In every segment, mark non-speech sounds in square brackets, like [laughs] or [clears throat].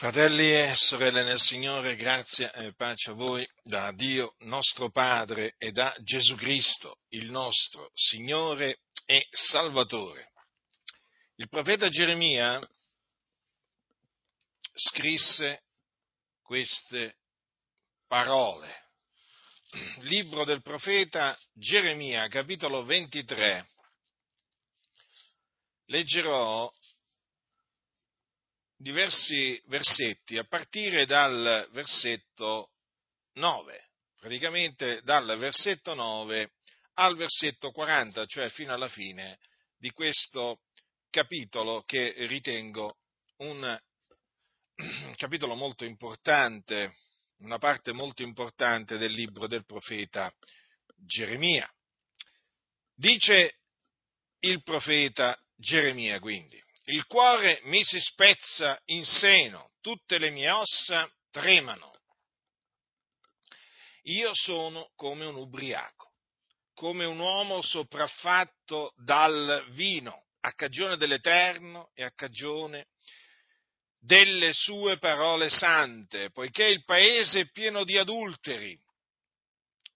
Fratelli e sorelle nel Signore, grazia e pace a voi da Dio nostro Padre e da Gesù Cristo, il nostro Signore e Salvatore. Il profeta Geremia scrisse queste parole. Libro del profeta Geremia, capitolo 23. Leggerò diversi versetti a partire dal versetto 9, praticamente dal versetto 9 al versetto 40, cioè fino alla fine di questo capitolo che ritengo un [clears throat] capitolo molto importante, una parte molto importante del libro del profeta Geremia. Dice il profeta Geremia quindi, il cuore mi si spezza in seno, tutte le mie ossa tremano. Io sono come un ubriaco, come un uomo sopraffatto dal vino, a cagione dell'Eterno e a cagione delle sue parole sante, poiché il paese è pieno di adulteri,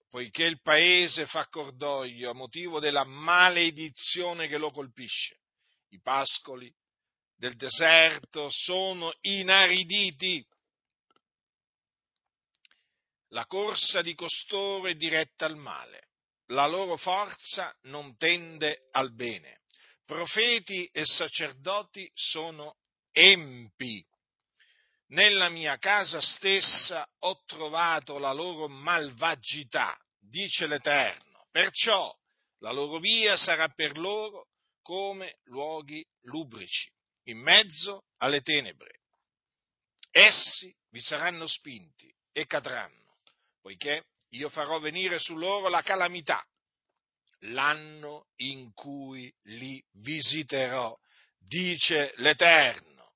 poiché il paese fa cordoglio a motivo della maledizione che lo colpisce. I pascoli del deserto sono inariditi. La corsa di costoro è diretta al male, la loro forza non tende al bene. Profeti e sacerdoti sono empi. Nella mia casa stessa ho trovato la loro malvagità, dice l'Eterno. Perciò la loro via sarà per loro come luoghi lubrici in mezzo alle tenebre. Essi vi saranno spinti e cadranno, poiché io farò venire su loro la calamità, l'anno in cui li visiterò, dice l'Eterno.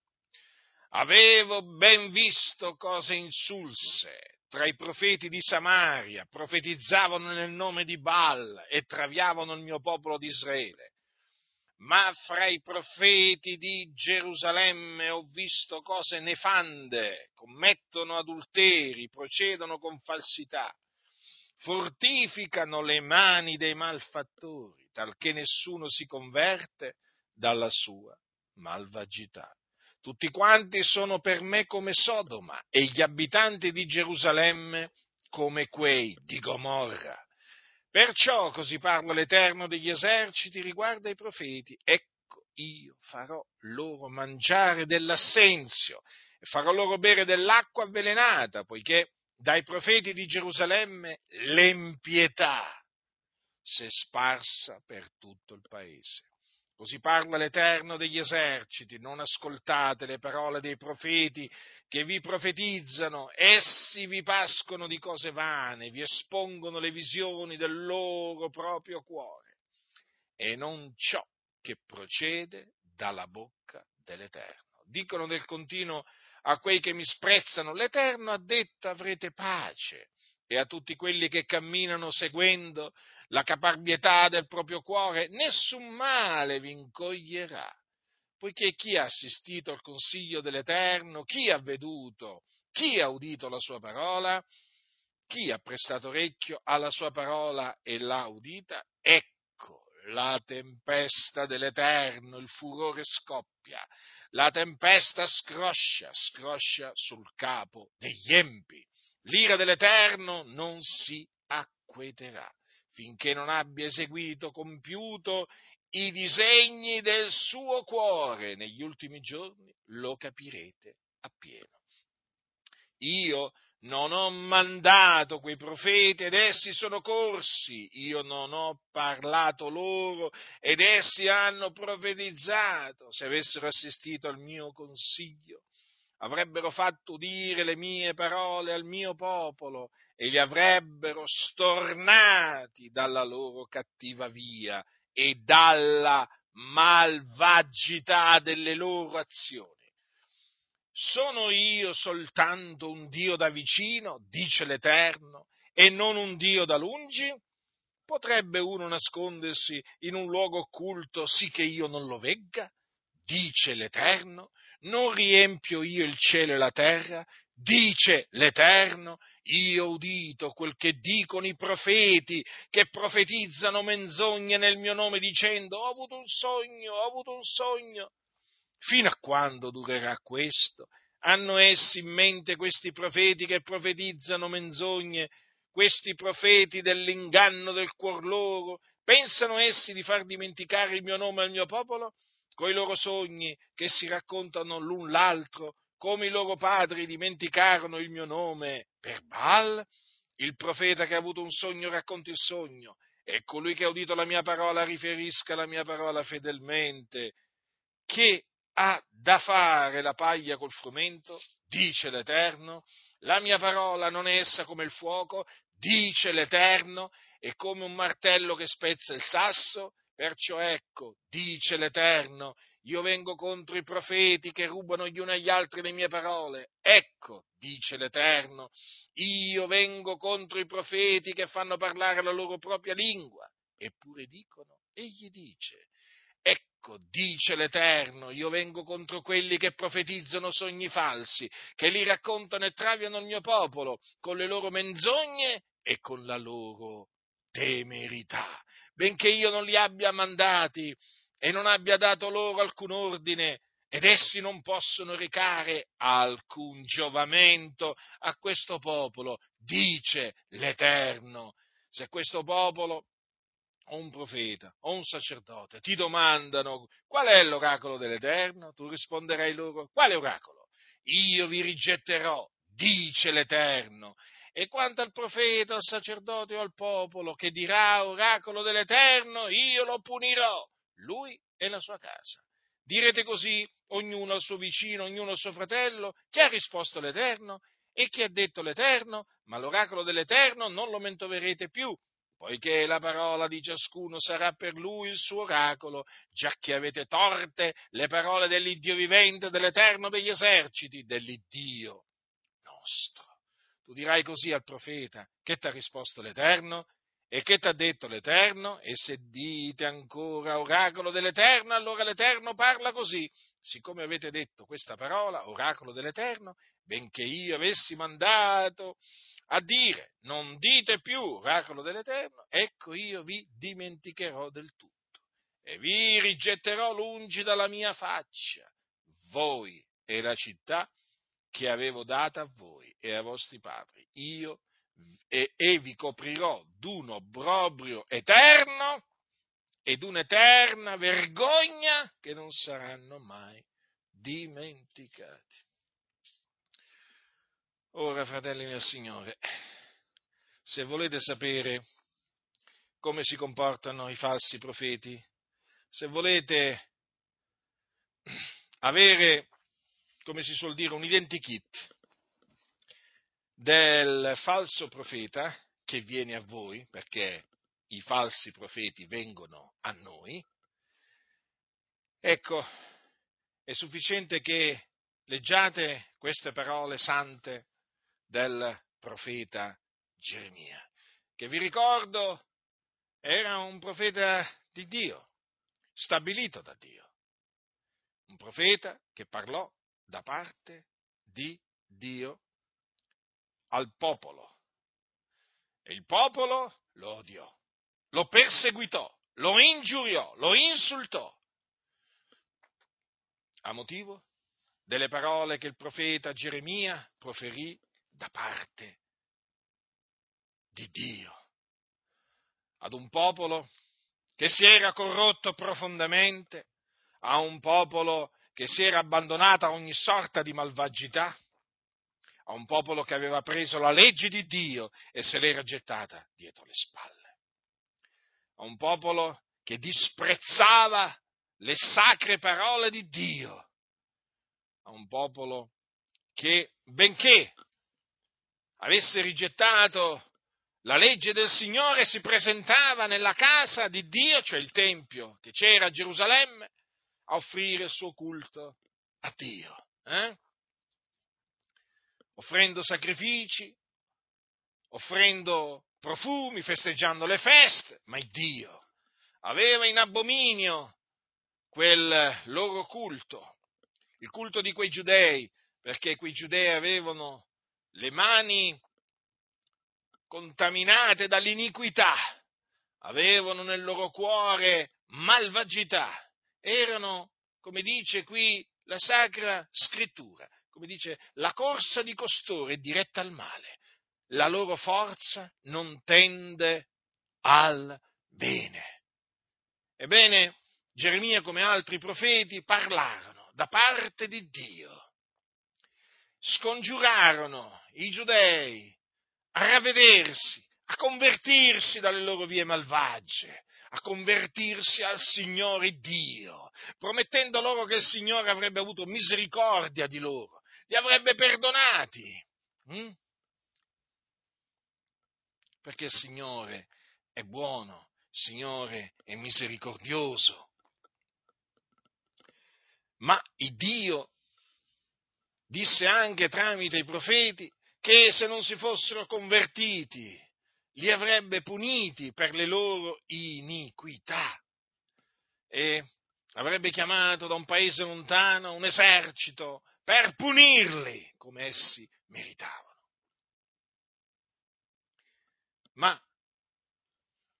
Avevo ben visto cose insulse tra i profeti di Samaria, profetizzavano nel nome di Baal e traviavano il mio popolo di Israele ma fra i profeti di Gerusalemme ho visto cose nefande, commettono adulteri, procedono con falsità, fortificano le mani dei malfattori, talché nessuno si converte dalla sua malvagità. Tutti quanti sono per me come Sodoma e gli abitanti di Gerusalemme come quei di Gomorra. Perciò così parla l'Eterno degli eserciti riguardo ai profeti. Ecco, io farò loro mangiare dell'assenzio e farò loro bere dell'acqua avvelenata, poiché dai profeti di Gerusalemme l'empietà si è sparsa per tutto il paese. Così parla l'Eterno degli eserciti, non ascoltate le parole dei profeti che vi profetizzano, essi vi pascono di cose vane, vi espongono le visioni del loro proprio cuore. E non ciò che procede dalla bocca dell'Eterno. Dicono del continuo a quei che mi sprezzano, l'Eterno ha detto avrete pace e a tutti quelli che camminano seguendo la caparbietà del proprio cuore, nessun male vi incoglierà, poiché chi ha assistito al consiglio dell'Eterno, chi ha veduto, chi ha udito la sua parola, chi ha prestato orecchio alla sua parola e l'ha udita, ecco la tempesta dell'Eterno, il furore scoppia, la tempesta scroscia, scroscia sul capo degli empi. L'ira dell'Eterno non si acqueterà finché non abbia eseguito, compiuto i disegni del suo cuore. Negli ultimi giorni lo capirete appieno. Io non ho mandato quei profeti ed essi sono corsi, io non ho parlato loro ed essi hanno profetizzato. Se avessero assistito al mio consiglio, avrebbero fatto udire le mie parole al mio popolo e li avrebbero stornati dalla loro cattiva via e dalla malvagità delle loro azioni. Sono io soltanto un Dio da vicino, dice l'Eterno, e non un Dio da lungi? Potrebbe uno nascondersi in un luogo occulto sì che io non lo vegga? dice l'Eterno, non riempio io il cielo e la terra, dice l'Eterno, io ho udito quel che dicono i profeti, che profetizzano menzogne nel mio nome dicendo ho avuto un sogno, ho avuto un sogno. Fino a quando durerà questo? Hanno essi in mente questi profeti che profetizzano menzogne, questi profeti dell'inganno del cuor loro? Pensano essi di far dimenticare il mio nome al mio popolo? Coi loro sogni che si raccontano l'un l'altro, come i loro padri dimenticarono il mio nome per Baal? Il profeta che ha avuto un sogno racconta il sogno, e colui che ha udito la mia parola riferisca la mia parola fedelmente. Che ha da fare la paglia col frumento, dice l'Eterno, la mia parola non è essa come il fuoco, dice l'Eterno, è come un martello che spezza il sasso, perciò ecco, dice l'Eterno, io vengo contro i profeti che rubano gli uni agli altri le mie parole. Ecco, dice l'Eterno, io vengo contro i profeti che fanno parlare la loro propria lingua. Eppure dicono, egli dice, Ecco, dice l'Eterno, io vengo contro quelli che profetizzano sogni falsi, che li raccontano e traviano il mio popolo con le loro menzogne e con la loro temerità. Benché io non li abbia mandati e non abbia dato loro alcun ordine, ed essi non possono recare alcun giovamento a questo popolo, dice l'Eterno. Se questo popolo o un profeta o un sacerdote ti domandano qual è l'oracolo dell'Eterno, tu risponderai loro quale oracolo? Io vi rigetterò, dice l'Eterno. E quanto al profeta, al sacerdote o al popolo che dirà oracolo dell'Eterno, io lo punirò, lui e la sua casa. Direte così, ognuno al suo vicino, ognuno al suo fratello, che ha risposto l'Eterno e che ha detto l'Eterno, ma l'oracolo dell'Eterno non lo mentoverete più, poiché la parola di ciascuno sarà per lui il suo oracolo, già che avete torte le parole dell'Iddio vivente, dell'Eterno degli eserciti, dell'Iddio nostro. Tu dirai così al profeta, che ti ha risposto l'Eterno? E che ti ha detto l'Eterno? E se dite ancora oracolo dell'Eterno, allora l'Eterno parla così. Siccome avete detto questa parola, oracolo dell'Eterno, benché io avessi mandato a dire non dite più oracolo dell'Eterno, ecco io vi dimenticherò del tutto e vi rigetterò lungi dalla mia faccia, voi e la città che avevo data a voi e ai vostri padri, io e, e vi coprirò d'un obbrobrio eterno ed un'eterna vergogna che non saranno mai dimenticati. Ora, fratelli nel Signore, se volete sapere come si comportano i falsi profeti, se volete avere, come si suol dire, un identikit del falso profeta che viene a voi, perché i falsi profeti vengono a noi, ecco, è sufficiente che leggiate queste parole sante del profeta Geremia, che vi ricordo era un profeta di Dio, stabilito da Dio, un profeta che parlò da parte di Dio al popolo. E il popolo lo odiò, lo perseguitò, lo ingiuriò, lo insultò. A motivo delle parole che il profeta Geremia proferì da parte di Dio ad un popolo che si era corrotto profondamente, a un popolo che si era abbandonato a ogni sorta di malvagità, a un popolo che aveva preso la legge di Dio e se l'era gettata dietro le spalle, a un popolo che disprezzava le sacre parole di Dio, a un popolo che, benché avesse rigettato la legge del Signore, si presentava nella casa di Dio, cioè il Tempio che c'era a Gerusalemme, a offrire il suo culto a Dio. Eh? Offrendo sacrifici, offrendo profumi, festeggiando le feste, ma il Dio aveva in abominio quel loro culto, il culto di quei giudei, perché quei giudei avevano le mani contaminate dall'iniquità, avevano nel loro cuore malvagità, erano, come dice qui la Sacra Scrittura, come dice, la corsa di costoro è diretta al male, la loro forza non tende al bene. Ebbene, Geremia, come altri profeti, parlarono da parte di Dio, scongiurarono i giudei a ravvedersi, a convertirsi dalle loro vie malvagie, a convertirsi al Signore Dio, promettendo loro che il Signore avrebbe avuto misericordia di loro, li avrebbe perdonati. Hm? Perché il Signore è buono, il Signore è misericordioso. Ma il Dio disse anche tramite i profeti che se non si fossero convertiti li avrebbe puniti per le loro iniquità e avrebbe chiamato da un paese lontano un esercito per punirli come essi meritavano. Ma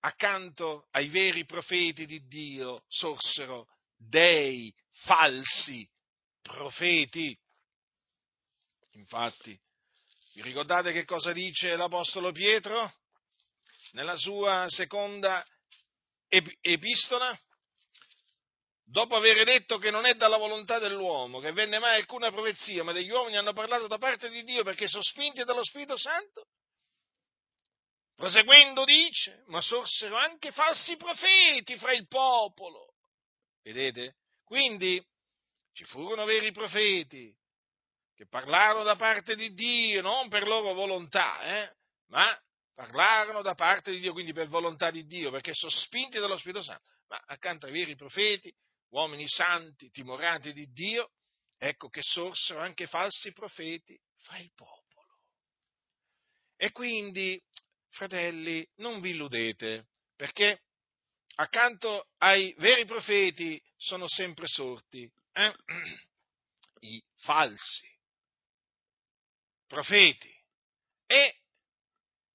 accanto ai veri profeti di Dio sorsero dei falsi profeti. Infatti, vi ricordate che cosa dice l'Apostolo Pietro nella sua seconda epistola? Dopo aver detto che non è dalla volontà dell'uomo che venne mai alcuna profezia, ma degli uomini hanno parlato da parte di Dio perché sono spinti dallo Spirito Santo, proseguendo dice, ma sorsero anche falsi profeti fra il popolo. Vedete? Quindi ci furono veri profeti che parlarono da parte di Dio, non per loro volontà, eh, ma parlarono da parte di Dio, quindi per volontà di Dio, perché sono spinti dallo Spirito Santo. Ma accanto ai veri profeti, uomini santi, timorati di Dio, ecco che sorsero anche falsi profeti fra il popolo. E quindi, fratelli, non vi illudete, perché accanto ai veri profeti sono sempre sorti eh? [clears throat] i falsi profeti e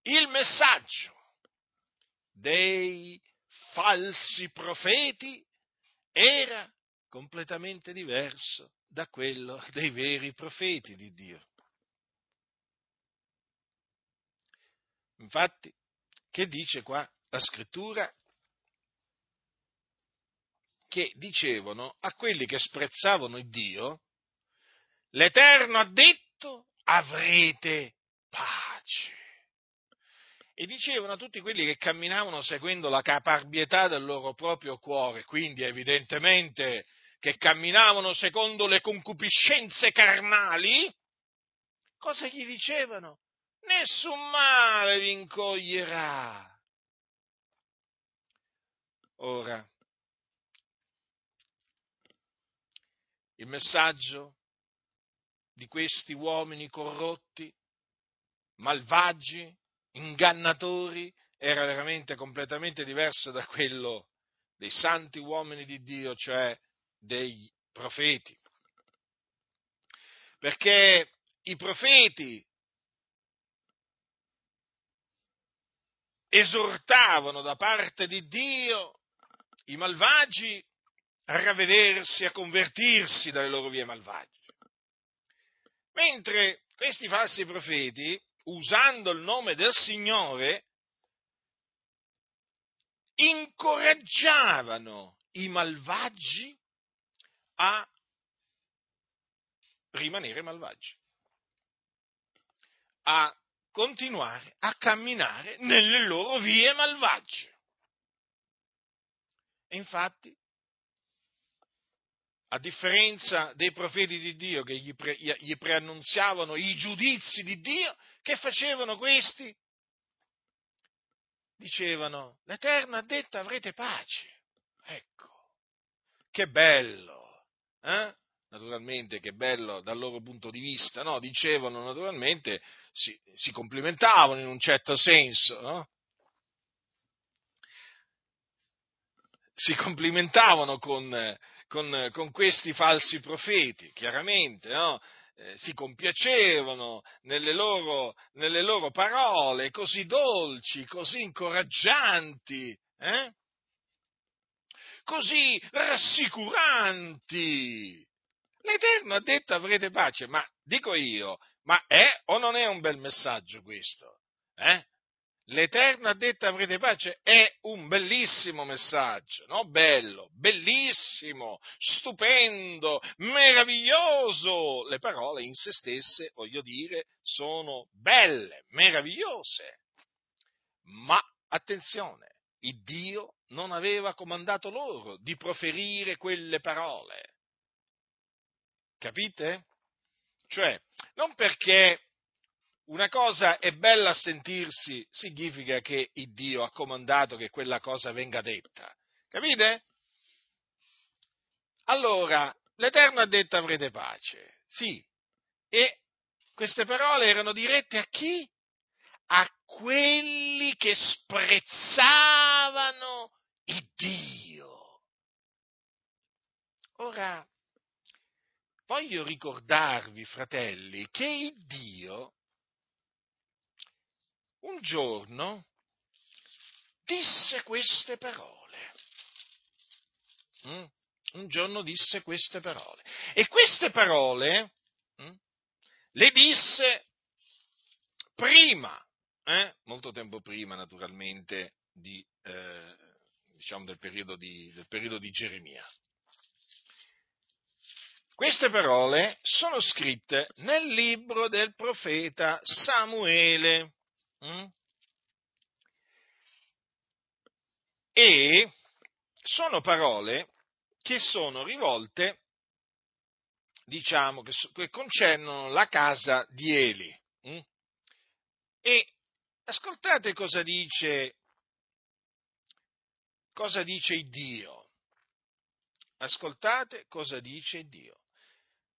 il messaggio dei falsi profeti era completamente diverso da quello dei veri profeti di Dio. Infatti, che dice qua la scrittura? Che dicevano a quelli che sprezzavano Dio, l'Eterno ha detto avrete pace. E dicevano a tutti quelli che camminavano seguendo la caparbietà del loro proprio cuore, quindi evidentemente che camminavano secondo le concupiscenze carnali, cosa gli dicevano? Nessun male vi incoglierà. Ora, il messaggio di questi uomini corrotti, malvagi, ingannatori, era veramente completamente diverso da quello dei santi uomini di Dio, cioè dei profeti. Perché i profeti esortavano da parte di Dio i malvagi a ravvedersi, a convertirsi dalle loro vie malvagie. Mentre questi falsi profeti, usando il nome del Signore, incoraggiavano i malvagi a rimanere malvagi, a continuare a camminare nelle loro vie malvagie. E infatti a differenza dei profeti di Dio che gli, pre, gli preannunziavano i giudizi di Dio, che facevano questi? Dicevano, l'Eterno ha detto avrete pace. Ecco, che bello, eh? Naturalmente, che bello dal loro punto di vista, no? Dicevano naturalmente, si, si complimentavano in un certo senso, no? Si complimentavano con, con, con questi falsi profeti, chiaramente, no? Eh, si compiacevano nelle loro, nelle loro, parole così dolci, così incoraggianti, eh? così rassicuranti. L'Eterno ha detto avrete pace, ma dico io, ma è o non è un bel messaggio questo? Eh? L'Eterno ha detto avrete pace, è un bellissimo messaggio, no? Bello, bellissimo, stupendo, meraviglioso. Le parole in se stesse, voglio dire, sono belle, meravigliose. Ma attenzione, il Dio non aveva comandato loro di proferire quelle parole. Capite? Cioè, non perché una cosa è bella a sentirsi, significa che il Dio ha comandato che quella cosa venga detta. Capite? Allora, l'Eterno ha detto avrete pace. Sì. E queste parole erano dirette a chi? A quelli che sprezzavano il Dio. Ora, voglio ricordarvi, fratelli, che il Dio un giorno disse queste parole. Mm? Un giorno disse queste parole. E queste parole mm, le disse prima, eh? molto tempo prima naturalmente di, eh, diciamo del periodo di, del periodo di Geremia. Queste parole sono scritte nel libro del profeta Samuele. Mm? E sono parole che sono rivolte, diciamo, che, che concernono la casa di Eli. Mm? E ascoltate cosa dice, cosa dice Dio. Ascoltate cosa dice Dio.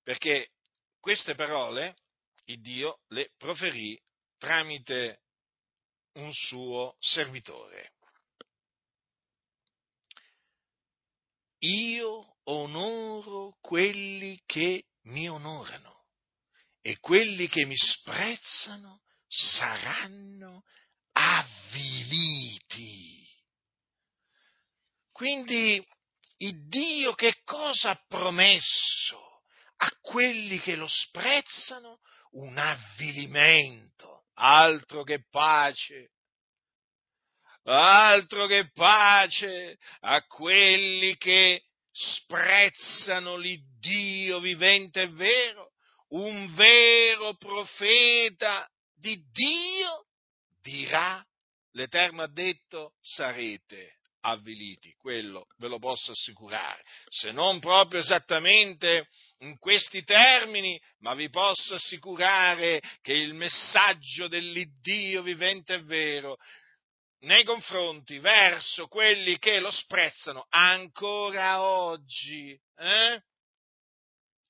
Perché queste parole il Dio le proferì tramite un suo servitore. Io onoro quelli che mi onorano e quelli che mi sprezzano saranno avviliti. Quindi il Dio che cosa ha promesso a quelli che lo sprezzano? Un avvilimento altro che pace, altro che pace a quelli che sprezzano l'Iddio vivente e vero, un vero profeta di Dio dirà, l'Eterno ha detto, sarete avviliti, quello ve lo posso assicurare, se non proprio esattamente in questi termini, ma vi posso assicurare che il messaggio dell'Iddio vivente e vero nei confronti verso quelli che lo sprezzano ancora oggi, eh?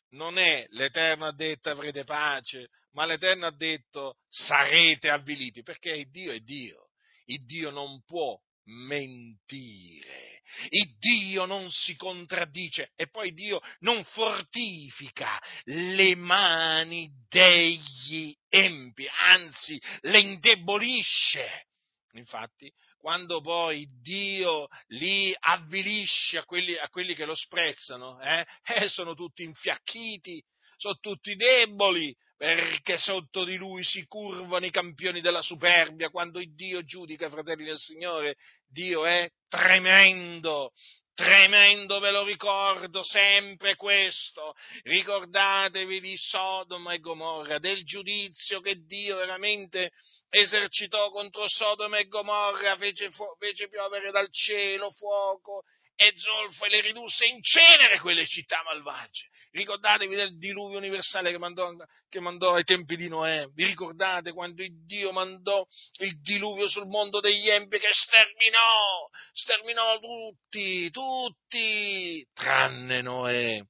non è l'Eterno ha detto avrete pace, ma l'Eterno ha detto sarete avviliti, perché Dio è Dio, il Dio non può mentire. Il Dio non si contraddice e poi Dio non fortifica le mani degli empi, anzi le indebolisce. Infatti, quando poi Dio li avvilisce a quelli, a quelli che lo sprezzano, eh, [laughs] eh, sono tutti infiacchiti, sono tutti deboli, perché sotto di lui si curvano i campioni della superbia. Quando il Dio giudica, fratelli del Signore, Dio è tremendo, Tremendo, ve lo ricordo sempre questo. Ricordatevi di Sodoma e Gomorra, del giudizio che Dio veramente esercitò contro Sodoma e Gomorra, fece, fece piovere dal cielo fuoco e zolfo e le ridusse in cenere quelle città malvagie. Ricordatevi del diluvio universale che mandò, che mandò ai tempi di Noè. Vi ricordate quando Dio mandò il diluvio sul mondo degli empi che sterminò, sterminò tutti, tutti, tranne Noè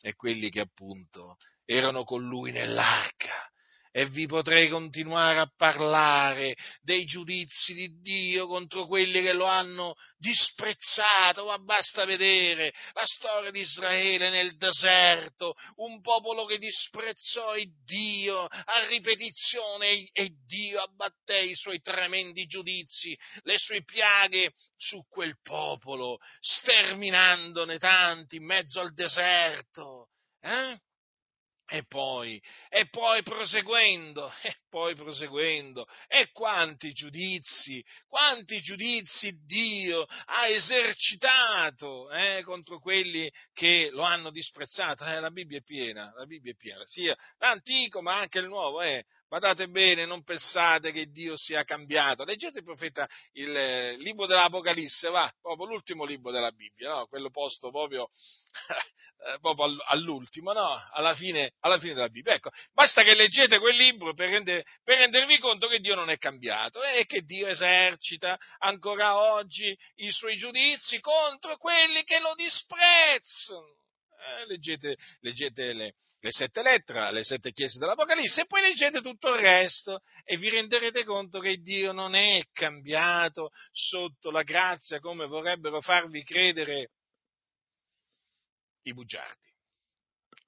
e quelli che appunto erano con lui nell'arca e vi potrei continuare a parlare dei giudizi di Dio contro quelli che lo hanno disprezzato, ma basta vedere la storia di Israele nel deserto, un popolo che disprezzò Dio a ripetizione e Dio abbatté i suoi tremendi giudizi, le sue piaghe su quel popolo, sterminandone tanti in mezzo al deserto. Eh? E poi, e poi proseguendo, [laughs] e poi proseguendo, e quanti giudizi, quanti giudizi Dio ha esercitato eh, contro quelli che lo hanno disprezzato. Eh, la Bibbia è piena, la Bibbia è piena, sia l'antico ma anche il nuovo. Eh. Badate bene, non pensate che Dio sia cambiato. Leggete il profeta, il, il libro dell'Apocalisse, va, proprio l'ultimo libro della Bibbia, no? quello posto proprio, [laughs] eh, proprio all'ultimo, no? alla, fine, alla fine della Bibbia. Ecco, basta che leggete quel libro per, render, per rendervi conto che Dio non è cambiato e che Dio esercita ancora oggi i suoi giudizi contro quelli che lo disprezzano eh, leggete, leggete le, le, sette lettere, le sette chiese dell'Apocalisse e poi leggete tutto il resto e vi renderete conto che Dio non è cambiato sotto la grazia come vorrebbero farvi credere i bugiardi.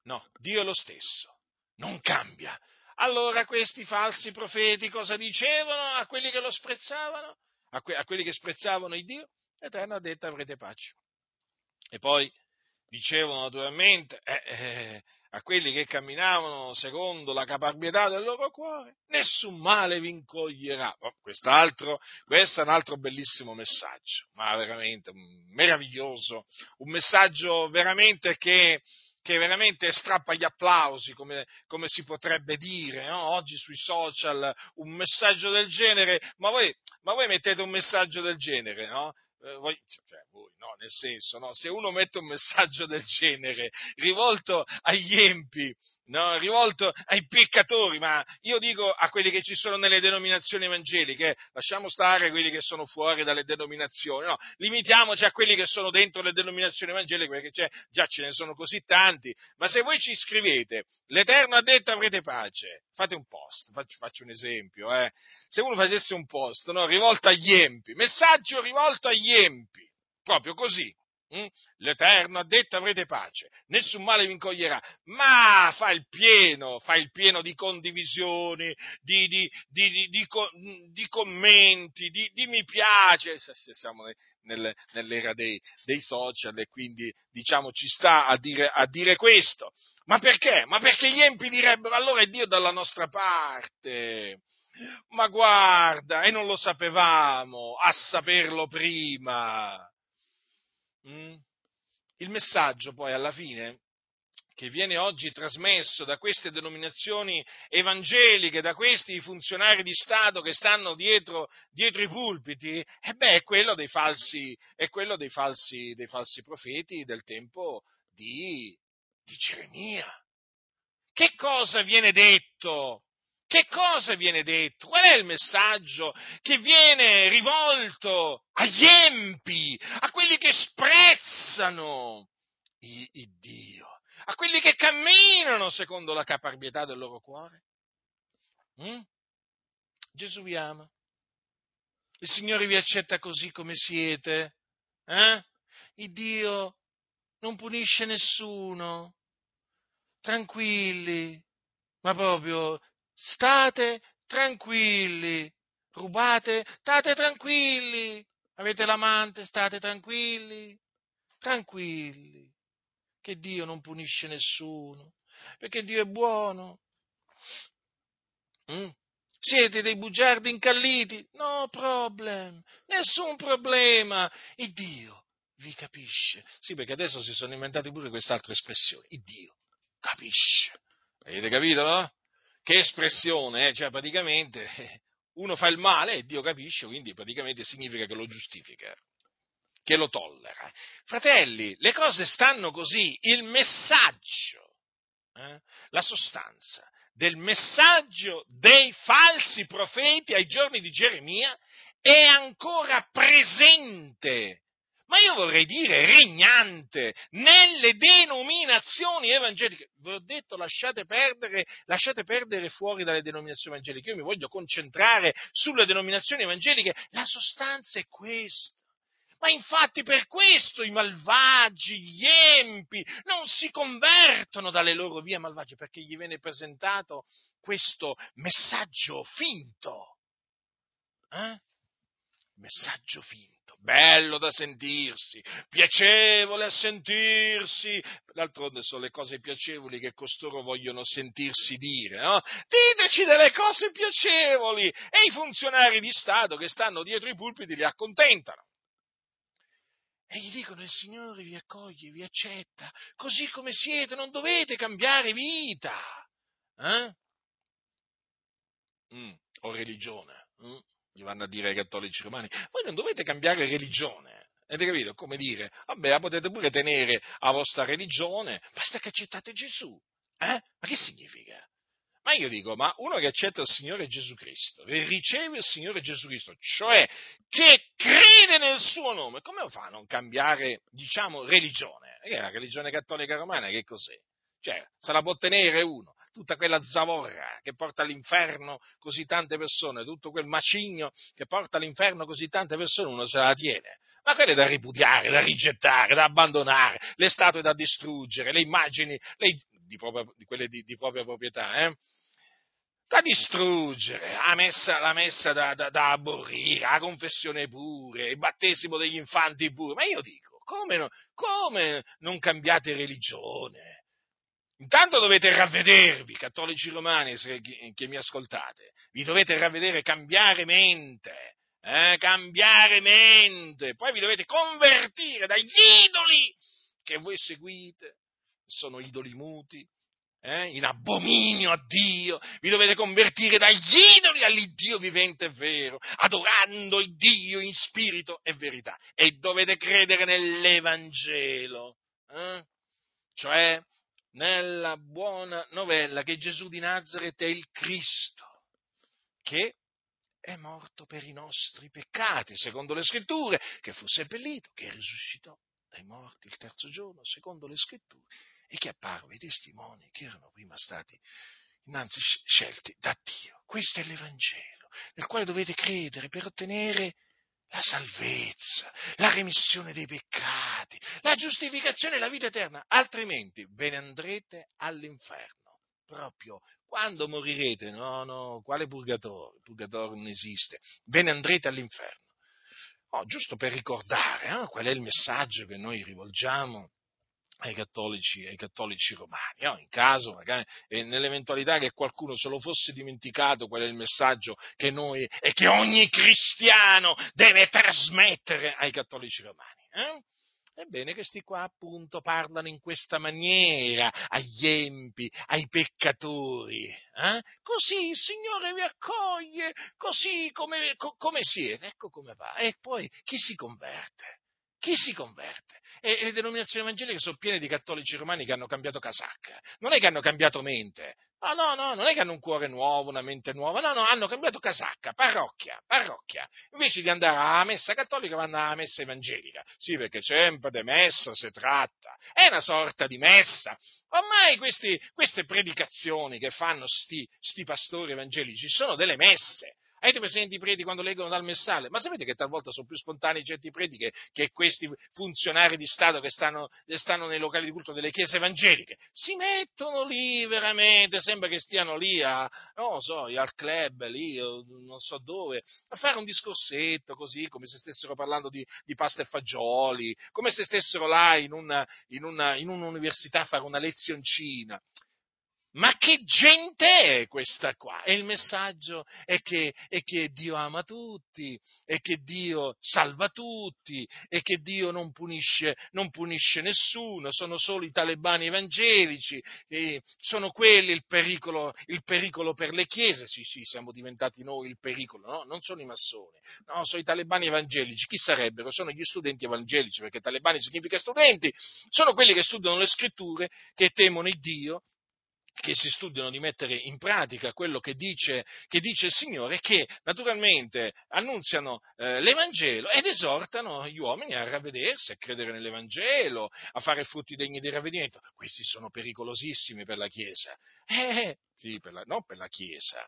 No, Dio è lo stesso, non cambia. Allora questi falsi profeti cosa dicevano a quelli che lo sprezzavano? A, que- a quelli che sprezzavano il Dio? Eterno ha detto avrete pace. E poi dicevano naturalmente eh, eh, a quelli che camminavano secondo la caparbietà del loro cuore, nessun male vi incoglierà. Oh, quest'altro, questo è un altro bellissimo messaggio, ma veramente meraviglioso, un messaggio veramente che, che veramente strappa gli applausi, come, come si potrebbe dire, no? oggi sui social un messaggio del genere, ma voi, ma voi mettete un messaggio del genere, no? eh, voi, cioè voi, no, nel senso, no, se uno mette un messaggio del genere rivolto agli empi, no, rivolto ai peccatori, ma io dico a quelli che ci sono nelle denominazioni evangeliche, lasciamo stare quelli che sono fuori dalle denominazioni, no, limitiamoci a quelli che sono dentro le denominazioni evangeliche, perché già ce ne sono così tanti, ma se voi ci scrivete, l'Eterno ha detto avrete pace, fate un post, faccio, faccio un esempio, eh. se uno facesse un post no, rivolto agli empi, messaggio rivolto agli empi, proprio così, Mm? L'Eterno ha detto avrete pace, nessun male vi incoglierà, ma fa il pieno, fa il pieno di condivisioni, di, di, di, di commenti, di, mi piace, siamo nel, nell'era dei, dei, social e quindi diciamo ci sta a dire, a dire questo. Ma perché? Ma perché gli empi direbbero allora è Dio dalla nostra parte. Ma guarda, e non lo sapevamo, a saperlo prima. Mm? Il messaggio poi alla fine che viene oggi trasmesso da queste denominazioni evangeliche, da questi funzionari di Stato che stanno dietro, dietro i pulpiti, eh beh, è quello, dei falsi, è quello dei, falsi, dei falsi profeti del tempo di, di Geremia. Che cosa viene detto che cosa viene detto? Qual è il messaggio che viene rivolto agli empi, a quelli che sprezzano il, Dio, a quelli che camminano secondo la caparbietà del loro cuore? Mm? Gesù vi ama. Il Signore vi accetta così come siete. Eh? Il Dio non punisce nessuno. Tranquilli, ma proprio state tranquilli, rubate, state tranquilli, avete l'amante, state tranquilli, tranquilli, che Dio non punisce nessuno, perché Dio è buono. Mm? Siete dei bugiardi incalliti? No problem, nessun problema. Il Dio vi capisce. Sì, perché adesso si sono inventati pure quest'altra espressione. Il Dio capisce. Avete capito, no? Che espressione, eh? cioè praticamente uno fa il male e Dio capisce, quindi praticamente significa che lo giustifica, che lo tollera. Fratelli, le cose stanno così, il messaggio, eh? la sostanza del messaggio dei falsi profeti ai giorni di Geremia è ancora presente ma io vorrei dire regnante nelle denominazioni evangeliche. Vi ho detto lasciate perdere, lasciate perdere fuori dalle denominazioni evangeliche, io mi voglio concentrare sulle denominazioni evangeliche, la sostanza è questa. Ma infatti per questo i malvagi, gli empi, non si convertono dalle loro vie malvagie, perché gli viene presentato questo messaggio finto. Eh? Messaggio finto, bello da sentirsi, piacevole a sentirsi. D'altronde sono le cose piacevoli che costoro vogliono sentirsi dire, no? Diteci delle cose piacevoli! E i funzionari di Stato che stanno dietro i pulpiti li accontentano e gli dicono il Signore vi accoglie, vi accetta, così come siete, non dovete cambiare vita. Eh? Mm, o religione. Mm? Gli vanno a dire ai cattolici romani, voi non dovete cambiare religione. Avete capito? Come dire, vabbè, potete pure tenere la vostra religione, basta che accettate Gesù. Eh? Ma che significa? Ma io dico, ma uno che accetta il Signore Gesù Cristo, che riceve il Signore Gesù Cristo, cioè che crede nel suo nome, come fa a non cambiare, diciamo, religione? E la religione cattolica romana che cos'è? Cioè, se la può tenere uno, tutta quella zavorra che porta all'inferno così tante persone, tutto quel macigno che porta all'inferno così tante persone, uno se la tiene. Ma quelle da ripudiare, da rigettare, da abbandonare, le statue da distruggere, le immagini, le, di, propria, di quelle di, di propria proprietà, eh? da distruggere, la messa, la messa da, da, da, aborrire, la confessione pure, il battesimo degli infanti pure. Ma io dico, come, come non cambiate religione? Intanto dovete ravvedervi, cattolici romani che mi ascoltate, vi dovete ravvedere, cambiare mente, eh, cambiare mente, poi vi dovete convertire dagli idoli che voi seguite, sono idoli muti, eh, in abominio a Dio, vi dovete convertire dagli idoli all'Iddio vivente e vero, adorando il Dio in spirito e verità, e dovete credere nell'Evangelo, eh? cioè nella buona novella che Gesù di Nazareth è il Cristo, che è morto per i nostri peccati, secondo le scritture, che fu seppellito, che risuscitò dai morti il terzo giorno, secondo le scritture, e che apparve ai testimoni che erano prima stati innanzi scelti da Dio. Questo è l'Evangelo, nel quale dovete credere per ottenere la salvezza, la remissione dei peccati, la giustificazione e la vita eterna, altrimenti ve ne andrete all'inferno, proprio quando morirete, no, no, quale purgatorio? Il purgatorio non esiste, ve ne andrete all'inferno. Oh, giusto per ricordare eh, qual è il messaggio che noi rivolgiamo ai cattolici, ai cattolici romani, no? in caso, magari, nell'eventualità che qualcuno se lo fosse dimenticato, qual è il messaggio che noi e che ogni cristiano deve trasmettere ai cattolici romani. Eh? Ebbene, questi qua appunto parlano in questa maniera agli empi, ai peccatori. Eh? Così il Signore vi accoglie, così come, co- come siete. Ecco come va. E poi chi si converte? Chi si converte? E le denominazioni evangeliche sono piene di cattolici romani che hanno cambiato casacca, non è che hanno cambiato mente, no, no, no, non è che hanno un cuore nuovo, una mente nuova, no, no, hanno cambiato casacca, parrocchia, parrocchia. Invece di andare alla messa cattolica vanno alla messa evangelica, sì, perché sempre di messa si tratta, è una sorta di messa. Ormai questi, queste predicazioni che fanno sti, sti pastori evangelici sono delle messe, Avete presente i preti quando leggono dal messale? Ma sapete che talvolta sono più spontanei certi preti che, che questi funzionari di Stato che stanno, stanno, nei locali di culto delle chiese evangeliche? Si mettono lì veramente, sembra che stiano lì a, so, al club, lì, non so dove, a fare un discorsetto così, come se stessero parlando di, di pasta e fagioli, come se stessero là in, una, in, una, in un'università a fare una lezioncina. Ma che gente è questa qua? E il messaggio è che, è che, Dio ama tutti, e che Dio salva tutti, e che Dio non punisce, non punisce nessuno, sono solo i talebani evangelici, sono quelli il pericolo, il pericolo, per le chiese. Sì, sì, siamo diventati noi il pericolo, no? Non sono i massoni, no, sono i talebani evangelici. Chi sarebbero? Sono gli studenti evangelici, perché talebani significa studenti, sono quelli che studiano le scritture, che temono il Dio che si studiano di mettere in pratica quello che dice, che dice il Signore, che naturalmente annunziano eh, l'Evangelo ed esortano gli uomini a ravvedersi, a credere nell'Evangelo, a fare frutti degni di ravvedimento. Questi sono pericolosissimi per la Chiesa. Eh, sì, per la, non per la Chiesa,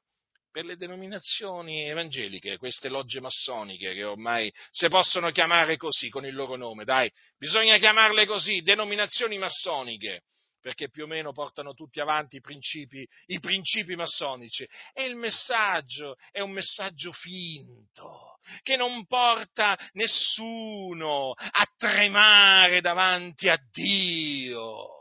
per le denominazioni evangeliche, queste logge massoniche che ormai si possono chiamare così con il loro nome, dai, bisogna chiamarle così, denominazioni massoniche perché più o meno portano tutti avanti i principi, i principi massonici. E il messaggio è un messaggio finto, che non porta nessuno a tremare davanti a Dio.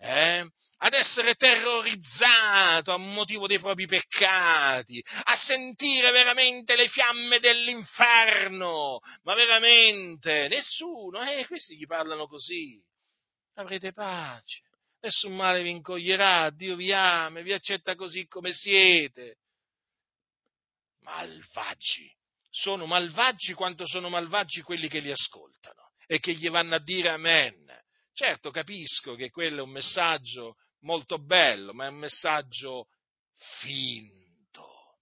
Eh? ad essere terrorizzato a motivo dei propri peccati, a sentire veramente le fiamme dell'inferno, ma veramente nessuno, eh, questi gli parlano così, avrete pace, nessun male vi incoglierà, Dio vi ama, vi accetta così come siete. Malvagi, sono malvagi quanto sono malvagi quelli che li ascoltano e che gli vanno a dire amen. Certo, capisco che quello è un messaggio molto bello, ma è un messaggio finto.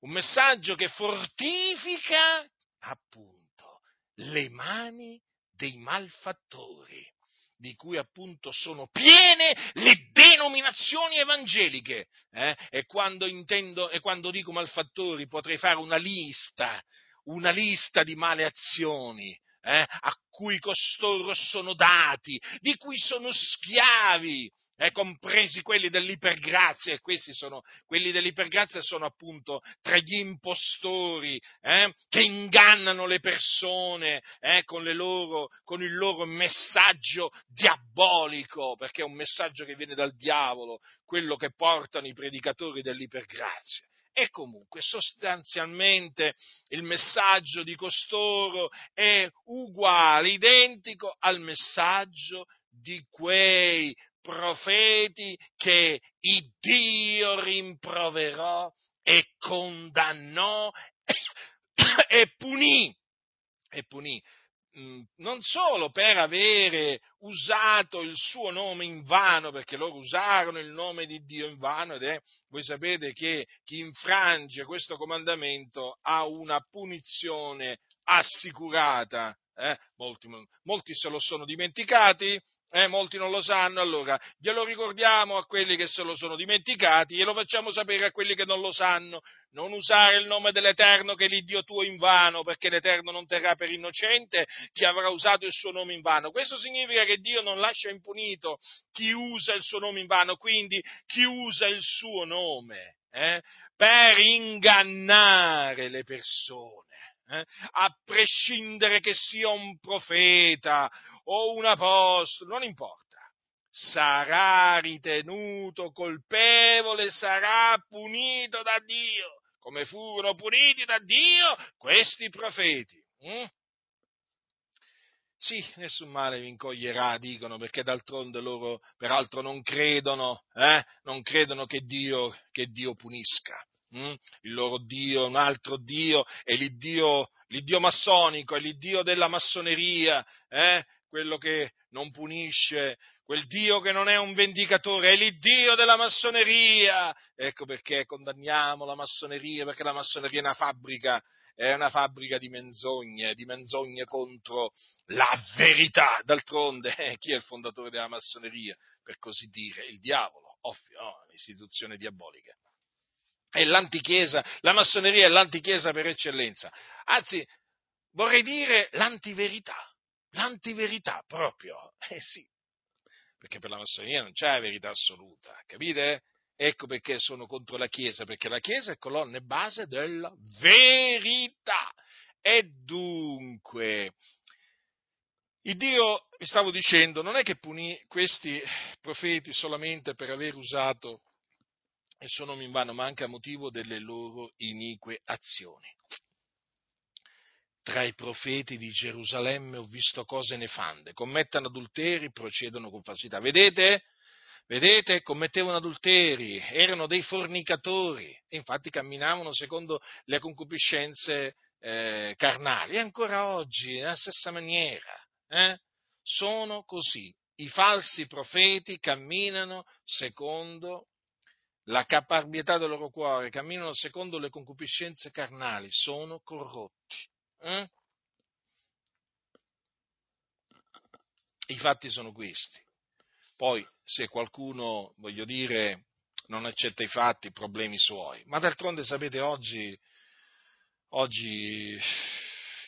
Un messaggio che fortifica appunto le mani dei malfattori di cui appunto sono piene le denominazioni evangeliche. Eh? E, quando intendo, e quando dico malfattori potrei fare una lista, una lista di male azioni eh? a cui costoro sono dati, di cui sono schiavi, eh, compresi quelli dell'ipergrazia, e questi sono, quelli dell'ipergrazia sono appunto tra gli impostori eh, che ingannano le persone eh, con, le loro, con, il loro messaggio diabolico, perché è un messaggio che viene dal diavolo, quello che portano i predicatori dell'ipergrazia. E comunque sostanzialmente il messaggio di costoro è uguale, identico al messaggio di quei profeti che il Dio rimproverò e condannò [coughs] e punì, e punì mm, non solo per avere usato il suo nome in vano, perché loro usarono il nome di Dio in vano ed è, voi sapete che chi infrange questo comandamento ha una punizione assicurata. Eh? Molti, molti se lo sono dimenticati, eh, molti non lo sanno, allora glielo ricordiamo a quelli che se lo sono dimenticati e lo facciamo sapere a quelli che non lo sanno. Non usare il nome dell'Eterno che è l'Iddio tuo in vano, perché l'Eterno non terrà per innocente chi avrà usato il suo nome in vano. Questo significa che Dio non lascia impunito chi usa il suo nome in vano, quindi chi usa il suo nome eh, per ingannare le persone. Eh, a prescindere che sia un profeta o un apostolo, non importa, sarà ritenuto colpevole, sarà punito da Dio, come furono puniti da Dio questi profeti. Hm? Sì, nessun male vi incoglierà, dicono, perché d'altronde loro peraltro non credono, eh? non credono che Dio, che Dio punisca. Hm? Il loro Dio, un altro Dio, è l'Iddio, l'Iddio massonico, è l'Iddio della massoneria, eh? Quello che non punisce, quel Dio che non è un vendicatore, è l'Iddio della massoneria. Ecco perché condanniamo la massoneria, perché la massoneria è una fabbrica, è una fabbrica di menzogne, di menzogne contro la verità. D'altronde, [laughs] eh, chi è il fondatore della massoneria? Per così dire, il diavolo, ovvio, no? un'istituzione diabolica. È l'antichiesa, la massoneria è l'antichiesa per eccellenza. Anzi, vorrei dire l'antiverità l'antiverità proprio. Eh sì, perché per la massoneria non c'è verità assoluta, capite? Ecco perché sono contro la Chiesa, perché la Chiesa è colonna e base della verità. E dunque, il Dio, vi stavo dicendo, non è che punì questi profeti solamente per aver usato il suo nome in vano, ma anche a motivo delle loro inique azioni tra i profeti di Gerusalemme ho visto cose nefande, commettono adulteri, procedono con falsità. Vedete? Vedete? Commettevano adulteri, erano dei fornicatori, e infatti camminavano secondo le concupiscenze eh, carnali. E ancora oggi, nella stessa maniera, eh? sono così. i falsi profeti camminano secondo la caparbietà del loro cuore, camminano secondo le concupiscenze carnali, sono corrotti. Eh? I fatti sono questi. Poi, se qualcuno, voglio dire, non accetta i fatti, problemi suoi. Ma d'altronde, sapete, oggi, oggi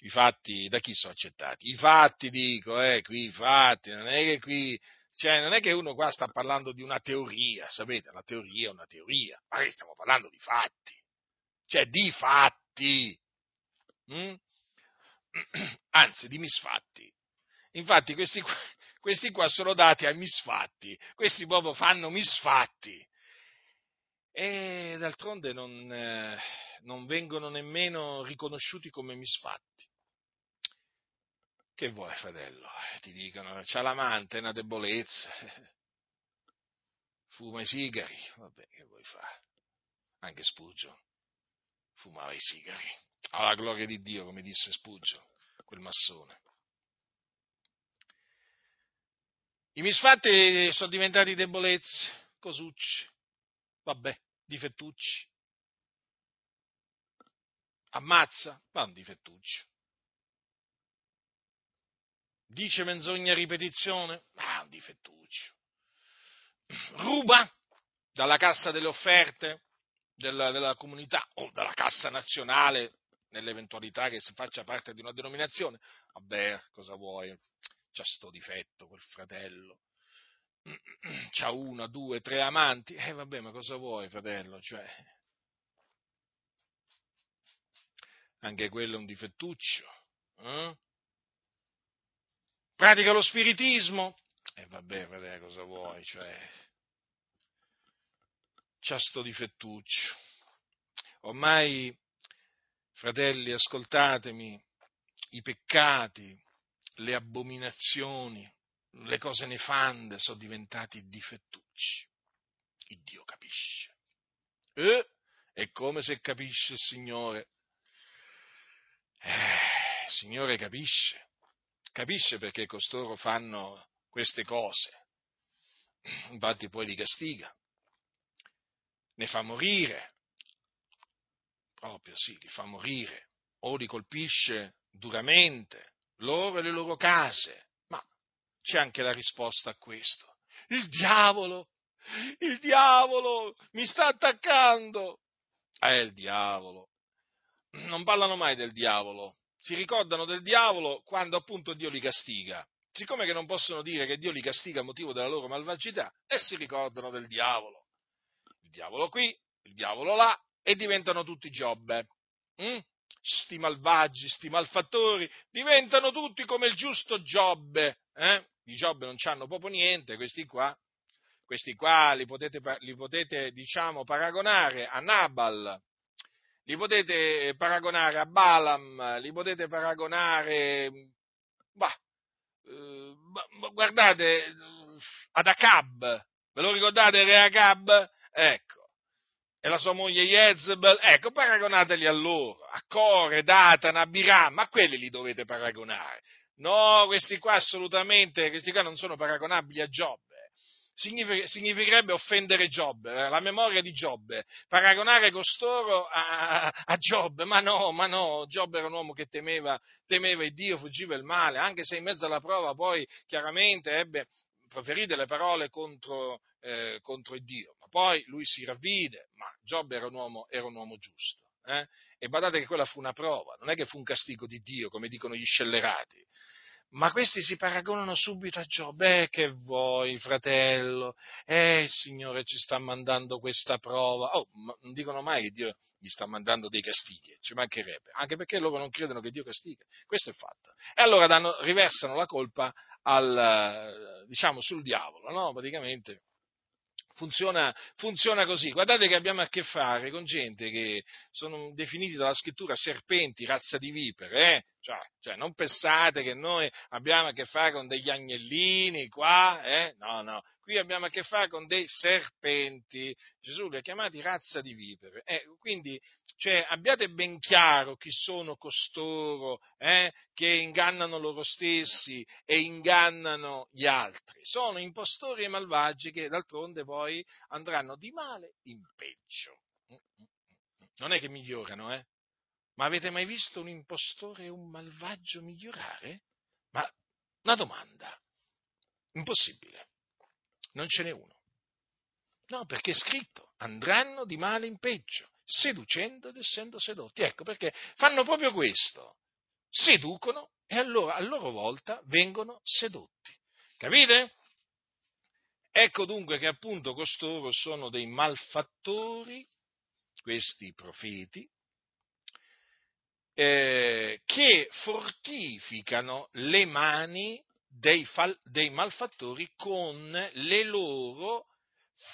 i fatti da chi sono accettati? I fatti, dico, eh, qui i fatti, non è che qui, cioè, non è che uno qua sta parlando di una teoria, sapete, la teoria è una teoria, ma qui stiamo parlando di fatti, cioè di fatti, mm? [clears throat] anzi di misfatti. Infatti questi qua, [laughs] questi qua sono dati ai misfatti, questi proprio fanno misfatti. E d'altronde non, eh, non vengono nemmeno riconosciuti come misfatti. Che vuoi, fratello? Ti dicono, c'ha l'amante, è una debolezza, [laughs] fuma i sigari, vabbè, che vuoi fare? Anche Spugio fumava i sigari. Alla gloria di Dio, come disse Spugio, quel massone. I misfatti sono diventati debolezze, cosucci, vabbè, difettucci. Ammazza, ma un difettuccio. Dice menzogna a ripetizione, ma un difettuccio. Ruba dalla cassa delle offerte della, della comunità o dalla cassa nazionale nell'eventualità che si faccia parte di una denominazione. Vabbè, cosa vuoi? c'ha sto difetto quel fratello, [clears throat] c'ha una, due, tre amanti, e eh, vabbè, ma cosa vuoi, fratello? Cioè, anche quello è un difettuccio. Eh? Pratica lo spiritismo, e eh, vabbè, fratello, cosa vuoi? Cioè, c'ha sto difettuccio. Ormai, fratelli, ascoltatemi, i peccati, le abominazioni, le cose nefande sono diventati difettucci. Il Dio capisce. E è come se capisce il Signore. Eh, il Signore capisce. Capisce perché costoro fanno queste cose. Infatti poi li castiga. Ne fa morire. Proprio sì, li fa morire. O li colpisce duramente loro e le loro case. Ma c'è anche la risposta a questo. Il diavolo, il diavolo mi sta attaccando. È il diavolo. Non parlano mai del diavolo, si ricordano del diavolo quando appunto Dio li castiga. Siccome che non possono dire che Dio li castiga a motivo della loro malvagità, e si ricordano del diavolo. Il diavolo qui, il diavolo là, e diventano tutti Giobbe. Mm? sti malvagi, sti malfattori, diventano tutti come il giusto Giobbe. Eh? Di Giobbe non c'hanno proprio niente, questi qua. Questi qua li potete, li potete diciamo, paragonare a Nabal, li potete paragonare a Balaam, li potete paragonare, bah, eh, guardate, ad Acab, ve lo ricordate re Acab? Ecco, e la sua moglie Jezebel, ecco, paragonateli a loro, a Core, Datan, Abiram, ma quelli li dovete paragonare. No, questi qua assolutamente, questi qua non sono paragonabili a Giobbe. significherebbe offendere Giobbe, eh, la memoria di Giobbe, paragonare costoro a, a Giobbe, ma no, ma no, Giobbe era un uomo che temeva, temeva il Dio, fuggiva il male, anche se in mezzo alla prova poi chiaramente ebbe proferì delle parole contro, eh, contro il Dio, poi lui si ravvide, ma Giobbe era un uomo, era un uomo giusto. Eh? E badate che quella fu una prova, non è che fu un castigo di Dio, come dicono gli scellerati. Ma questi si paragonano subito a Giobbe, eh, che vuoi, fratello? Eh, il Signore ci sta mandando questa prova. Oh, non dicono mai che Dio gli sta mandando dei castighi, ci mancherebbe, anche perché loro non credono che Dio castiga. Questo è fatto. E allora danno, riversano la colpa al, diciamo, sul diavolo, no? Praticamente Funziona, funziona, così. Guardate che abbiamo a che fare con gente che sono definiti dalla scrittura serpenti, razza di vipere, eh? Cioè, cioè, non pensate che noi abbiamo a che fare con degli agnellini qua, eh? No, no, qui abbiamo a che fare con dei serpenti. Gesù li ha chiamati razza di vipere. Eh, quindi cioè, abbiate ben chiaro chi sono costoro eh, che ingannano loro stessi e ingannano gli altri. Sono impostori e malvagi che d'altronde poi andranno di male in peggio. Non è che migliorano, eh? Ma avete mai visto un impostore e un malvagio migliorare? Ma una domanda. Impossibile. Non ce n'è uno. No, perché è scritto, andranno di male in peggio, seducendo ed essendo sedotti. Ecco perché fanno proprio questo. Seducono e allora a loro volta vengono sedotti. Capite? Ecco dunque che appunto costoro sono dei malfattori, questi profeti, eh, che fortificano le mani dei, fal- dei malfattori con le loro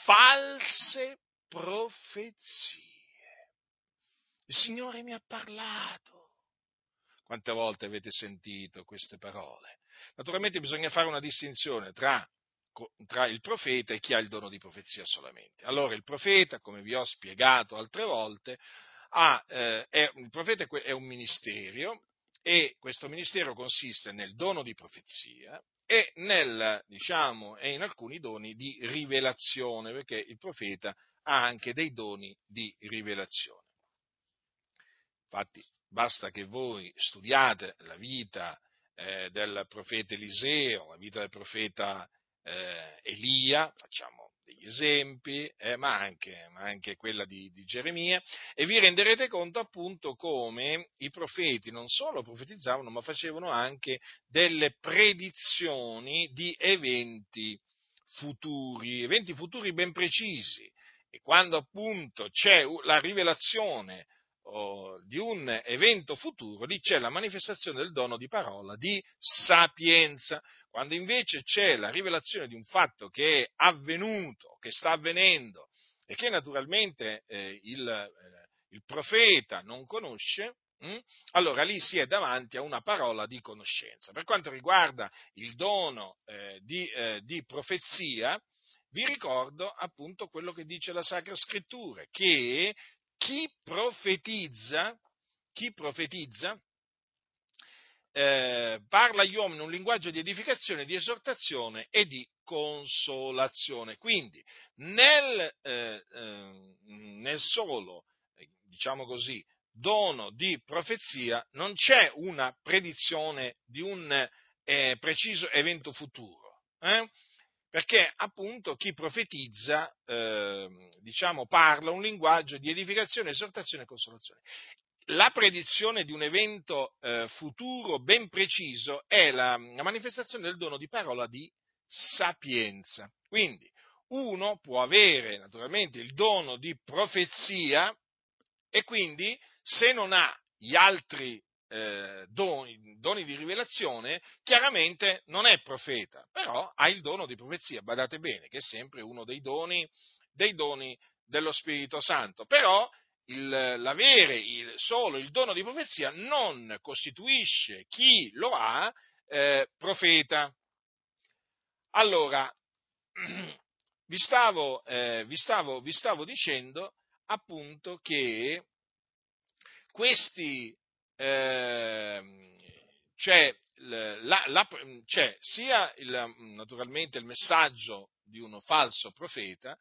false profezie. Il Signore mi ha parlato. Quante volte avete sentito queste parole? Naturalmente bisogna fare una distinzione tra, tra, il profeta e chi ha il dono di profezia solamente. Allora il profeta, come vi ho spiegato altre volte, ha, eh, è, il profeta è un ministero e questo ministero consiste nel dono di profezia e, nel, diciamo, e in alcuni doni di rivelazione, perché il profeta ha anche dei doni di rivelazione. Infatti, basta che voi studiate la vita eh, del profeta Eliseo, la vita del profeta eh, Elia, facciamo degli esempi, eh, ma, anche, ma, anche, quella di, di, Geremia, e vi renderete conto appunto come i profeti non solo profetizzavano, ma facevano anche delle predizioni di eventi futuri, eventi futuri ben precisi. E quando appunto c'è la rivelazione oh, di un evento futuro, lì c'è la manifestazione del dono di parola, di sapienza. Quando invece c'è la rivelazione di un fatto che è avvenuto, che sta avvenendo e che naturalmente eh, il, eh, il, profeta non conosce, hm? allora lì si è davanti a una parola di conoscenza. Per quanto riguarda il dono eh, di, eh, di profezia, vi ricordo appunto quello che dice la Sacra Scrittura, che chi profetizza, chi profetizza eh, parla agli uomini un linguaggio di edificazione, di esortazione e di consolazione. Quindi nel, eh, eh, nel solo, diciamo così, dono di profezia non c'è una predizione di un eh, preciso evento futuro. Perché appunto chi profetizza, eh, diciamo, parla un linguaggio di edificazione, esortazione e consolazione. La predizione di un evento eh, futuro ben preciso è la, la manifestazione del dono di parola di sapienza. Quindi uno può avere naturalmente il dono di profezia e quindi se non ha gli altri eh, doni, doni, di rivelazione, chiaramente non è profeta, però ha il dono di profezia, badate bene, che è sempre uno dei doni, dei doni dello Spirito Santo. Però il, l'avere il, solo il dono di profezia non costituisce chi lo ha eh, profeta. Allora, [clears throat] vi stavo, eh, vi, stavo, vi stavo dicendo appunto che questi Ehm, c'è, la, la, c'è, sia il, naturalmente il messaggio di uno falso profeta,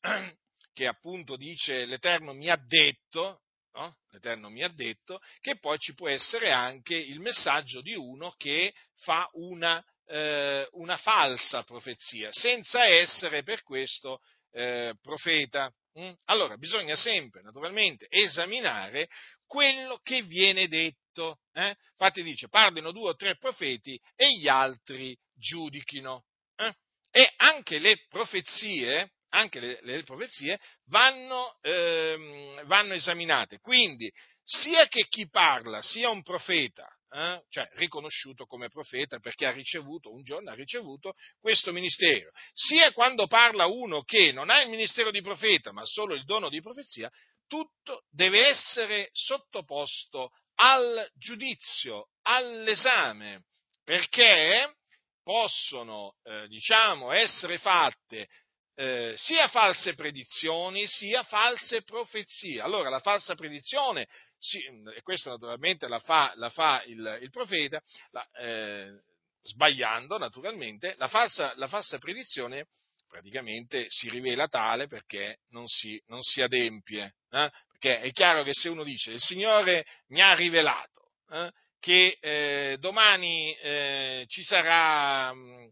[clears throat] che appunto dice l'Eterno mi ha detto, no? l'Eterno mi ha detto, che poi ci può essere anche il messaggio di uno che fa una, eh, una falsa profezia, senza essere per questo eh, profeta. Mm? Allora, bisogna sempre, naturalmente, esaminare quello che viene detto. Eh? Infatti dice, parlino due o tre profeti e gli altri giudichino. Eh? E anche le profezie, anche le, le profezie vanno, ehm, vanno, esaminate. Quindi, sia che chi parla sia un profeta, eh? cioè riconosciuto come profeta perché ha ricevuto, un giorno ha ricevuto questo ministero, sia quando parla uno che non ha il ministero di profeta ma solo il dono di profezia, tutto deve essere sottoposto al giudizio, all'esame, perché possono, eh, diciamo, essere fatte eh, sia false predizioni sia false profezie. Allora, la falsa predizione, sì, e questa naturalmente la fa, la fa il, il, profeta, la, eh, sbagliando naturalmente, la falsa, la falsa, predizione praticamente si rivela tale perché non si, non si adempie. Eh? Perché è chiaro che se uno dice il Signore mi ha rivelato eh, che eh, domani eh, ci sarà mh, mm,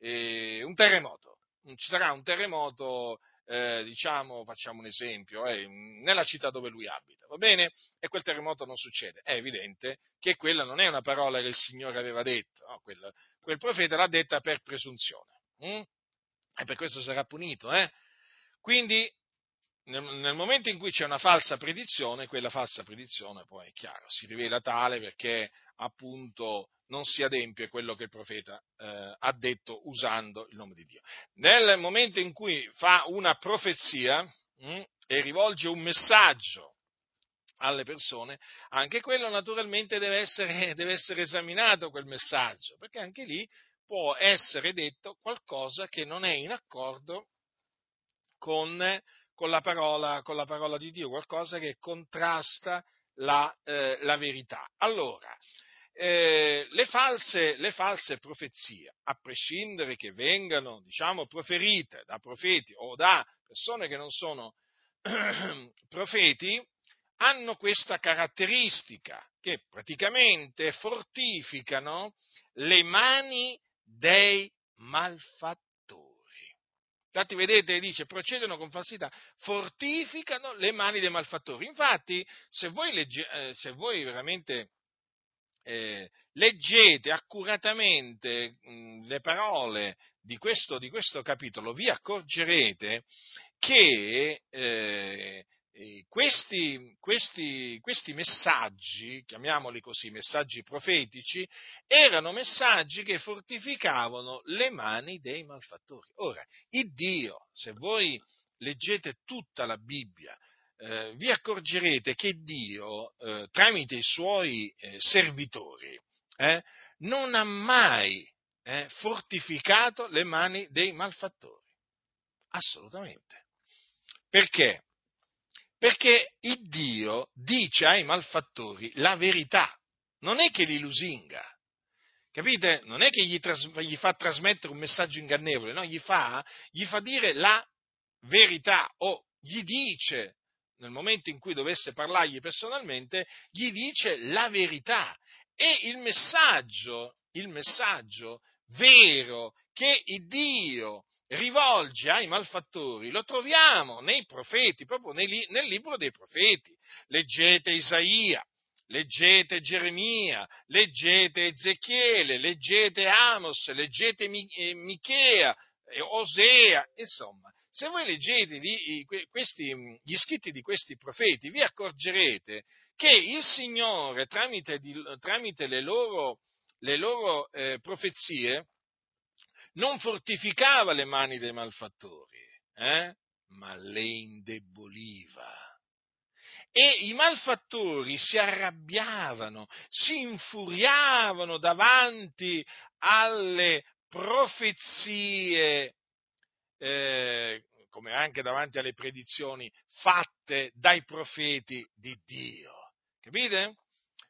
eh, un terremoto, ci sarà un terremoto, eh, diciamo, facciamo un esempio, nella città dove lui abita, va bene? E quel terremoto non succede. È evidente che quella non è una parola che il Signore aveva detto, no? quel, quel, profeta l'ha detta per presunzione. Hm? E per questo sarà punito. Eh? Quindi, nel, nel, momento in cui c'è una falsa predizione, quella falsa predizione poi è chiaro, si rivela tale perché appunto non si adempie quello che il profeta eh, ha detto usando il nome di Dio. Nel momento in cui fa una profezia mh, hm, e rivolge un messaggio alle persone, anche quello naturalmente deve essere, [laughs] deve essere esaminato quel messaggio, perché anche lì può essere detto qualcosa che non è in accordo con, con, la, parola, con la, parola, di Dio, qualcosa che contrasta la, eh, la verità. Allora, eh, le, false, le, false, profezie, a prescindere che vengano, diciamo, proferite da profeti o da persone che non sono [clears throat] profeti, hanno questa caratteristica, che praticamente fortificano le mani dei malfattori. Infatti, vedete, dice, procedono con falsità, fortificano le mani dei malfattori. Infatti, se voi, legge, eh, se voi veramente eh, leggete accuratamente mh, le parole di questo, di questo, capitolo, vi accorgerete che eh, questi, questi, questi, messaggi, chiamiamoli così, messaggi profetici, erano messaggi che fortificavano le mani dei malfattori. Ora, il Dio, se voi leggete tutta la Bibbia, eh, vi accorgerete che Dio, eh, tramite i suoi eh, servitori, eh, non ha mai eh, fortificato le mani dei malfattori. Assolutamente. Perché? Perché il Dio dice ai malfattori la verità, non è che li lusinga. Capite? Non è che gli, tras- gli fa trasmettere un messaggio ingannevole, no, gli fa, gli fa dire la verità o gli dice nel momento in cui dovesse parlargli personalmente, gli dice la verità. E il messaggio, il messaggio vero che Dio rivolge ai malfattori lo troviamo nei profeti, proprio nel, nel libro dei profeti. Leggete Isaia, leggete Geremia, leggete Ezechiele, leggete Amos, leggete eh, Michea, Osea, insomma, se voi leggete gli, questi, gli scritti di questi profeti, vi accorgerete che il Signore, tramite, tramite le loro, le loro eh, profezie, non fortificava le mani dei malfattori, eh? ma le indeboliva. E i malfattori si arrabbiavano, si infuriavano davanti alle profezie eh, come anche davanti alle predizioni fatte dai profeti di Dio. Capite?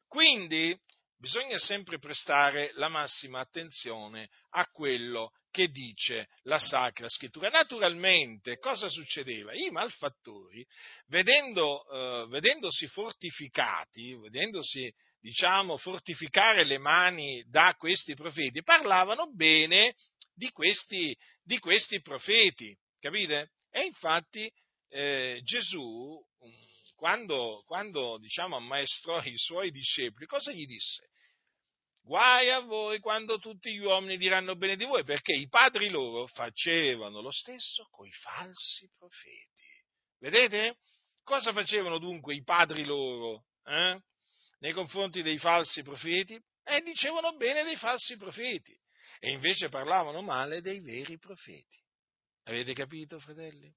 Quindi bisogna sempre prestare la massima attenzione a quello che dice la Sacra Scrittura. Naturalmente, cosa succedeva? I malfattori, vedendo, eh, vedendosi fortificati, vedendosi, diciamo, fortificare le mani da questi profeti, parlavano bene di questi, di questi profeti, capite? E infatti eh, Gesù, quando, quando diciamo, ammaestrò i suoi discepoli, cosa gli disse? Guai a voi quando tutti gli uomini diranno bene di voi, perché i padri loro facevano lo stesso coi falsi profeti. Vedete? Cosa facevano dunque i padri loro eh? nei confronti dei falsi profeti? Eh, dicevano bene dei falsi profeti e invece parlavano male dei veri profeti. Avete capito, fratelli?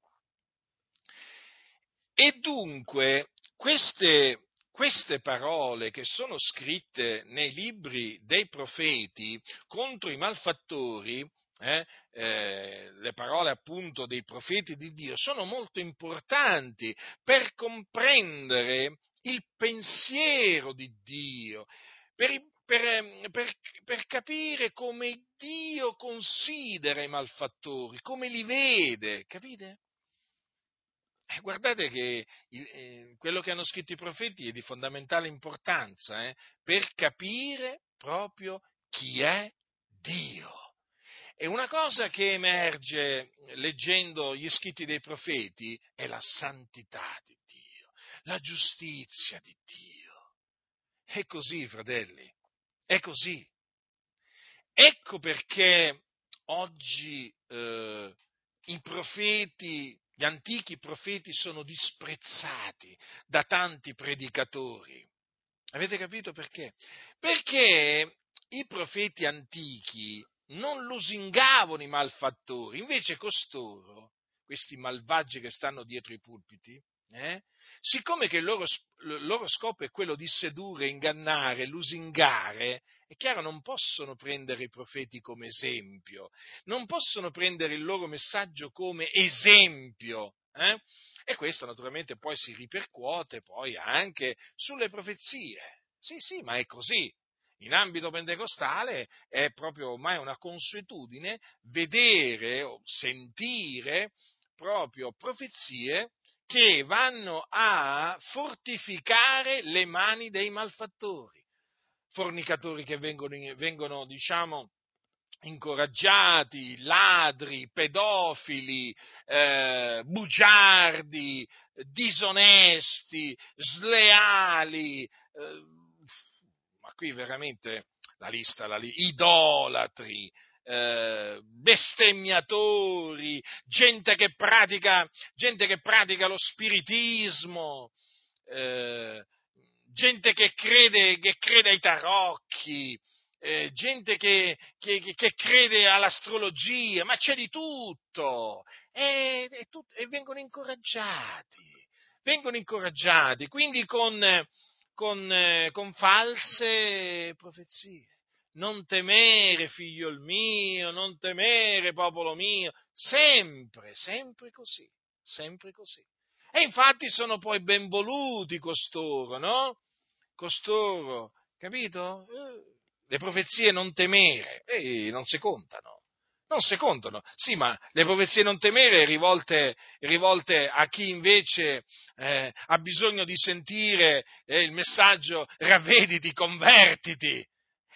E dunque queste, queste parole che sono scritte nei libri dei profeti contro i malfattori, eh, eh, le parole appunto dei profeti di Dio, sono molto importanti per comprendere il pensiero di Dio, per, per, ehm, per, per, capire come Dio considera i malfattori, come li vede, capite? Eh, guardate che il, eh, quello che hanno scritto i profeti è di fondamentale importanza eh, per capire proprio chi è Dio. E una cosa che emerge leggendo gli scritti dei profeti è la santità di Dio, la giustizia di Dio. È così, fratelli, è così. Ecco perché oggi eh, i profeti, gli antichi profeti sono disprezzati da tanti predicatori. Avete capito perché? Perché i profeti antichi non lusingavano i malfattori, invece costoro, questi malvagi che stanno dietro i pulpiti, eh, siccome che il loro, il loro, scopo è quello di sedurre, ingannare, lusingare, è chiaro non possono prendere i profeti come esempio, non possono prendere il loro messaggio come esempio. Eh? E questo naturalmente poi si ripercuote poi anche sulle profezie. Sì, sì, ma è così in ambito pentecostale è proprio ormai una consuetudine vedere o sentire proprio profezie che vanno a fortificare le mani dei malfattori, fornicatori che vengono, vengono diciamo, incoraggiati, ladri, pedofili, eh, bugiardi, disonesti, sleali, eh, qui veramente la lista, la li- idolatri, eh, bestemmiatori, gente che pratica, gente che pratica lo spiritismo, eh, gente che crede, che crede ai tarocchi, eh, gente che, che, che, crede all'astrologia, ma c'è di tutto e, e, tut- e vengono incoraggiati, vengono incoraggiati, quindi con con, eh, con false profezie. Non temere, figlio mio, non temere, popolo mio, sempre, sempre così, sempre così. E infatti sono poi ben voluti costoro, no? Costoro, capito? Eh, le profezie non temere, eh, non si contano non si contano. Sì, ma le profezie non temere rivolte, rivolte a chi invece eh, ha bisogno di sentire eh, il messaggio ravvediti, convertiti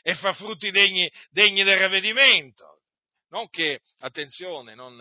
e fa frutti degni, degni del ravvedimento. Non che, attenzione, non,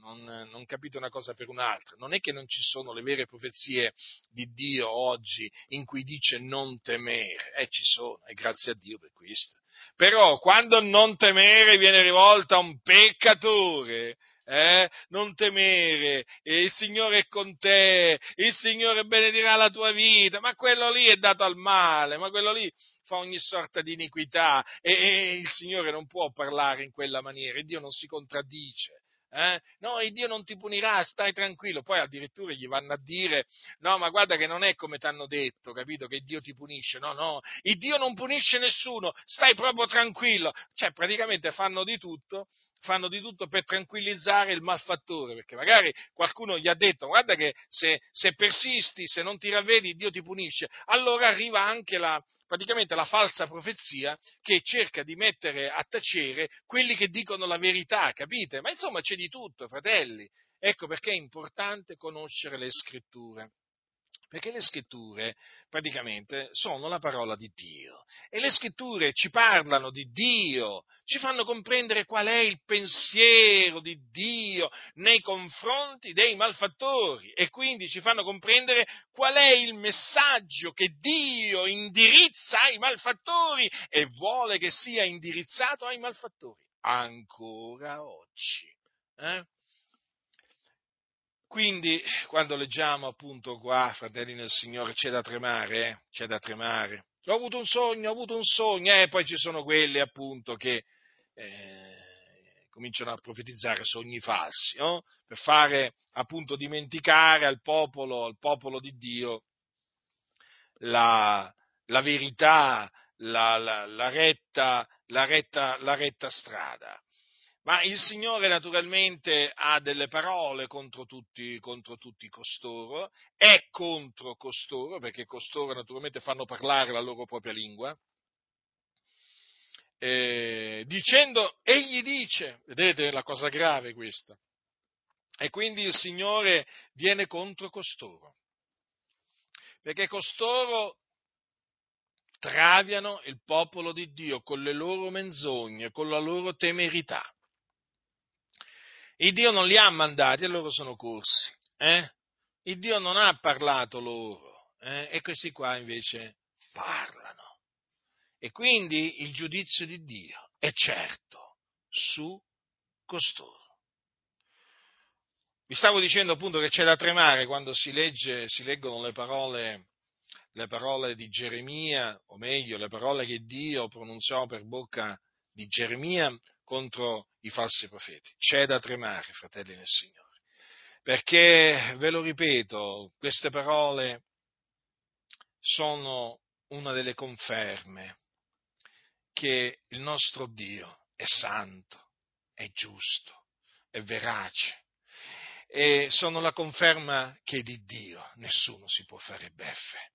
non, non, capite una cosa per un'altra. Non è che non ci sono le vere profezie di Dio oggi in cui dice non temere, eh, ci sono, e grazie a Dio per questo. Però quando non temere viene rivolta a un peccatore, eh? non temere, il Signore è con te, il Signore benedirà la tua vita, ma quello lì è dato al male, ma quello lì fa ogni sorta di iniquità e, e il Signore non può parlare in quella maniera, Dio non si contraddice. Eh? No, Dio non ti punirà, stai tranquillo. Poi addirittura gli vanno a dire: No, ma guarda che non è come ti hanno detto, capito? Che Dio ti punisce. No, no, il Dio non punisce nessuno, stai proprio tranquillo. Cioè, praticamente fanno di tutto, fanno di tutto per tranquillizzare il malfattore, perché magari qualcuno gli ha detto: Guarda che se, se persisti, se non ti ravvedi, Dio ti punisce. Allora arriva anche la, praticamente la falsa profezia che cerca di mettere a tacere quelli che dicono la verità, capite? Ma insomma c'è di tutto, fratelli. Ecco perché è importante conoscere le scritture. Perché le scritture praticamente sono la parola di Dio e le scritture ci parlano di Dio, ci fanno comprendere qual è il pensiero di Dio nei confronti dei malfattori e quindi ci fanno comprendere qual è il messaggio che Dio indirizza ai malfattori e vuole che sia indirizzato ai malfattori ancora oggi. Eh? Quindi, quando leggiamo appunto qua, fratelli nel Signore, c'è da tremare, eh? c'è da tremare. Ho avuto un sogno, ho avuto un sogno, e eh? poi ci sono quelli appunto che eh, cominciano a profetizzare sogni falsi, no? per fare appunto dimenticare al popolo, al popolo di Dio la, la verità, la, la, retta, retta, la retta strada. Ma il Signore naturalmente ha delle parole contro tutti, contro tutti costoro, è contro costoro, perché costoro naturalmente fanno parlare la loro propria lingua, eh, dicendo, egli dice, vedete la cosa grave questa, e quindi il Signore viene contro costoro, perché costoro traviano il popolo di Dio con le loro menzogne, con la loro temerità. Il Dio non li ha mandati e loro sono corsi. Eh? Il Dio non ha parlato loro eh? e questi qua invece parlano. E quindi il giudizio di Dio è certo su costoro. Vi stavo dicendo appunto che c'è da tremare quando si, legge, si leggono le parole, le parole di Geremia, o meglio, le parole che Dio pronunziò per bocca di Geremia contro i falsi profeti. C'è da tremare, fratelli nel Signore, perché, ve lo ripeto, queste parole sono una delle conferme che il nostro Dio è santo, è giusto, è verace. E sono la conferma che di Dio nessuno si può fare beffe.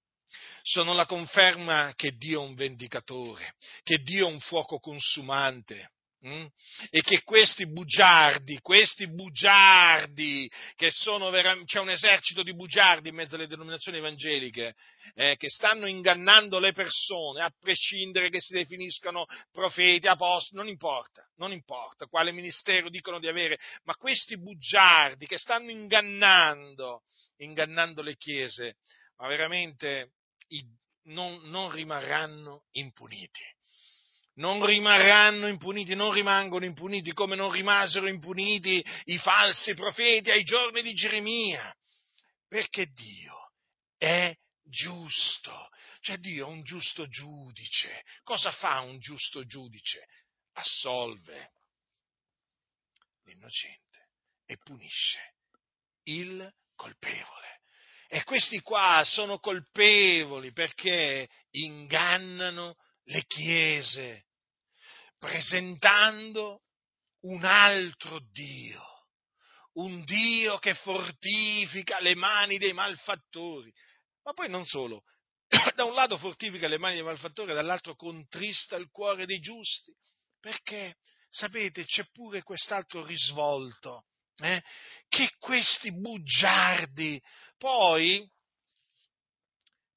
Sono la conferma che Dio è un vendicatore, che Dio è un fuoco consumante, Mm? E che questi bugiardi, questi bugiardi, che sono veramente, c'è un esercito di bugiardi in mezzo alle denominazioni evangeliche, eh, che stanno ingannando le persone, a prescindere che si definiscano profeti, apostoli, non importa, non importa quale ministero dicono di avere, ma questi bugiardi che stanno ingannando, ingannando le chiese, ma veramente non, non rimarranno impuniti non rimarranno impuniti, non rimangono impuniti come non rimasero impuniti i falsi profeti ai giorni di Geremia, perché Dio è giusto, cioè Dio è un giusto giudice. Cosa fa un giusto giudice? Assolve l'innocente e punisce il colpevole. E questi qua sono colpevoli perché ingannano le chiese, presentando un altro Dio, un Dio che fortifica le mani dei malfattori. Ma poi non solo, [clears throat] da un lato fortifica le mani dei malfattori, dall'altro contrista il cuore dei giusti, perché, sapete, c'è pure quest'altro risvolto, eh? che questi bugiardi poi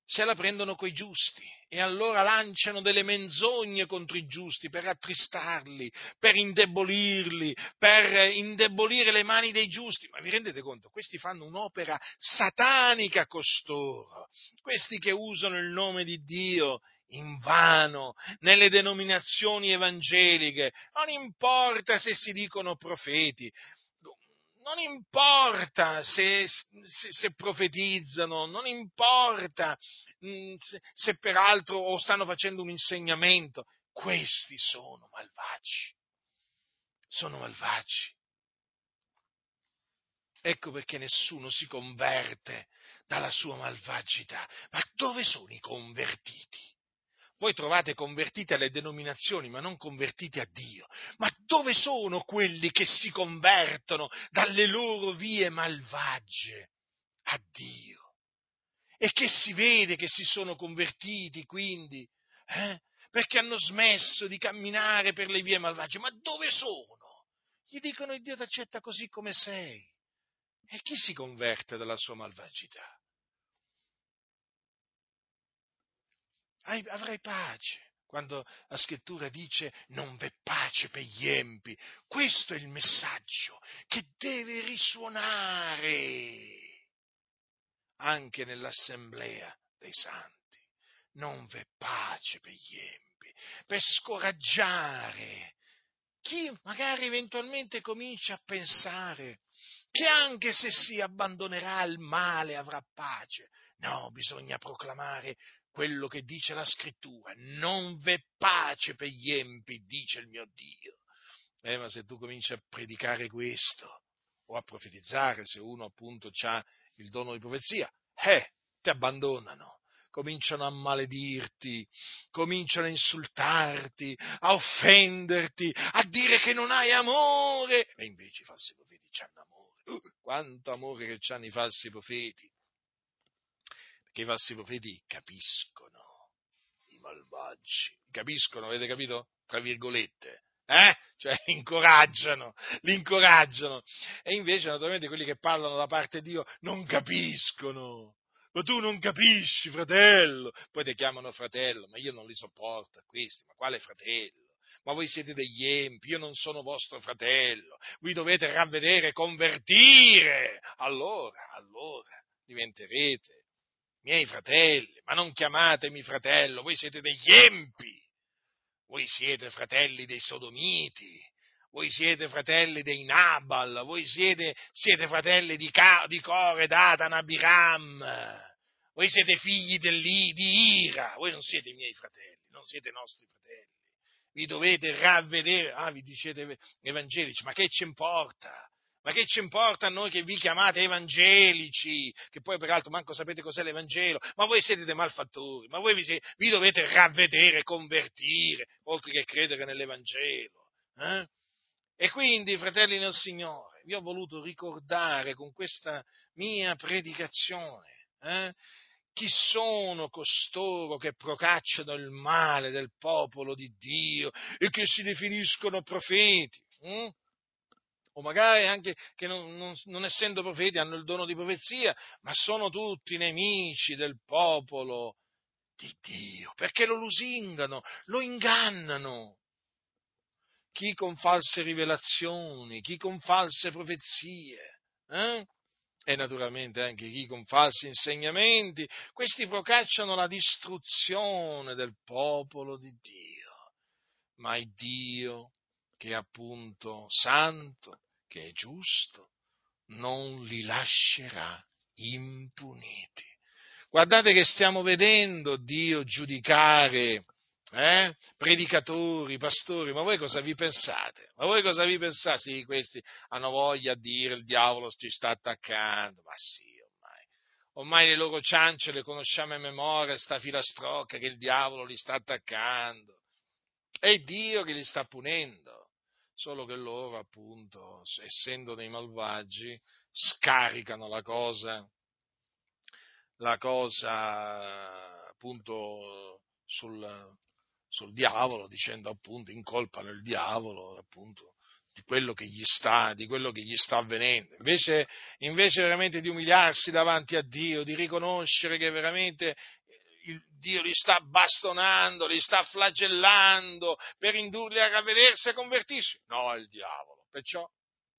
se la prendono coi giusti e allora lanciano delle menzogne contro i giusti per attristarli, per indebolirli, per indebolire le mani dei giusti. Ma vi rendete conto? Questi fanno un'opera satanica costoro, questi che usano il nome di Dio in vano nelle denominazioni evangeliche, non importa se si dicono profeti, non importa se, se, se, profetizzano, non importa mm, se, se peraltro o stanno facendo un insegnamento, questi sono malvagi. Sono malvagi. Ecco perché nessuno si converte dalla sua malvagità. Ma dove sono i convertiti? Voi trovate convertiti alle denominazioni, ma non convertiti a Dio. Ma dove sono quelli che si convertono dalle loro vie malvagie a Dio? E che si vede che si sono convertiti, quindi, eh? perché hanno smesso di camminare per le vie malvagie. Ma dove sono? Gli dicono Dio ti accetta così come sei. E chi si converte dalla sua malvagità? Avrai pace. Quando la scrittura dice non v'è pace per gli empi, questo è il messaggio che deve risuonare anche nell'assemblea dei santi. Non v'è pace per gli empi, per scoraggiare chi magari eventualmente comincia a pensare che anche se si abbandonerà al male avrà pace. No, bisogna proclamare quello che dice la scrittura. Non v'è pace per gli empi, dice il mio Dio. Eh, ma se tu cominci a predicare questo, o a profetizzare, se uno appunto ha il dono di profezia, eh, ti abbandonano. cominciano a maledirti, cominciano a insultarti, a offenderti, a dire che non hai amore. E invece i falsi profeti hanno amore. Uh, quanto amore che hanno i falsi profeti. Perché i falsi profeti capiscono i malvagi. Capiscono, avete capito? Tra virgolette. Eh? Cioè, [laughs] incoraggiano, li incoraggiano. E invece, naturalmente, quelli che parlano da parte di Dio non capiscono ma tu non capisci, fratello. Poi ti chiamano fratello, ma io non li sopporto questi, ma quale fratello? Ma voi siete degli empi, io non sono vostro fratello, vi dovete ravvedere, convertire. Allora, allora diventerete miei fratelli, ma non chiamatemi fratello, voi siete degli empi, voi siete fratelli dei sodomiti, voi siete fratelli dei Nabal, voi siete, siete fratelli di, Ca, di Core, Datan, Abiram, voi siete figli di Ira, voi non siete miei fratelli, non siete nostri fratelli. Vi dovete ravvedere, ah, vi dicete evangelici, ma che ci importa? Ma che ci importa a noi che vi chiamate evangelici, che poi peraltro manco sapete cos'è l'Evangelo, ma voi siete dei malfattori, ma voi vi, vi dovete ravvedere, convertire, oltre che credere nell'Evangelo. Eh? E quindi, fratelli nel Signore, vi ho voluto ricordare con questa mia predicazione eh, chi sono costoro che procacciano il male del popolo di Dio e che si definiscono profeti? Hm? O magari anche che non, non, non, essendo profeti hanno il dono di profezia, ma sono tutti nemici del popolo di Dio, perché lo lusingano, lo ingannano. Chi con false rivelazioni, chi con false profezie. Eh? e naturalmente anche chi con falsi insegnamenti, questi procacciano la distruzione del popolo di Dio. Ma il Dio, che è appunto santo, che è giusto, non li lascerà impuniti. Guardate che stiamo vedendo Dio giudicare eh? predicatori, pastori, ma voi cosa vi pensate? Ma voi cosa vi pensate? Sì, questi hanno voglia di dire il diavolo ci sta attaccando, ma sì, ormai. Le loro ciance le conosciamo a memoria, sta filastrocca che il diavolo li sta attaccando. È Dio che li sta punendo, solo che loro, appunto, essendo dei malvagi, scaricano la cosa, la cosa, appunto, sul, sul diavolo, dicendo appunto, incolpano il diavolo appunto di quello che gli sta, di quello che gli sta avvenendo. Invece, invece veramente di umiliarsi davanti a Dio, di riconoscere che veramente Dio li sta bastonando, li sta flagellando per indurli a ravvedersi e convertirsi. No, è il diavolo. Perciò,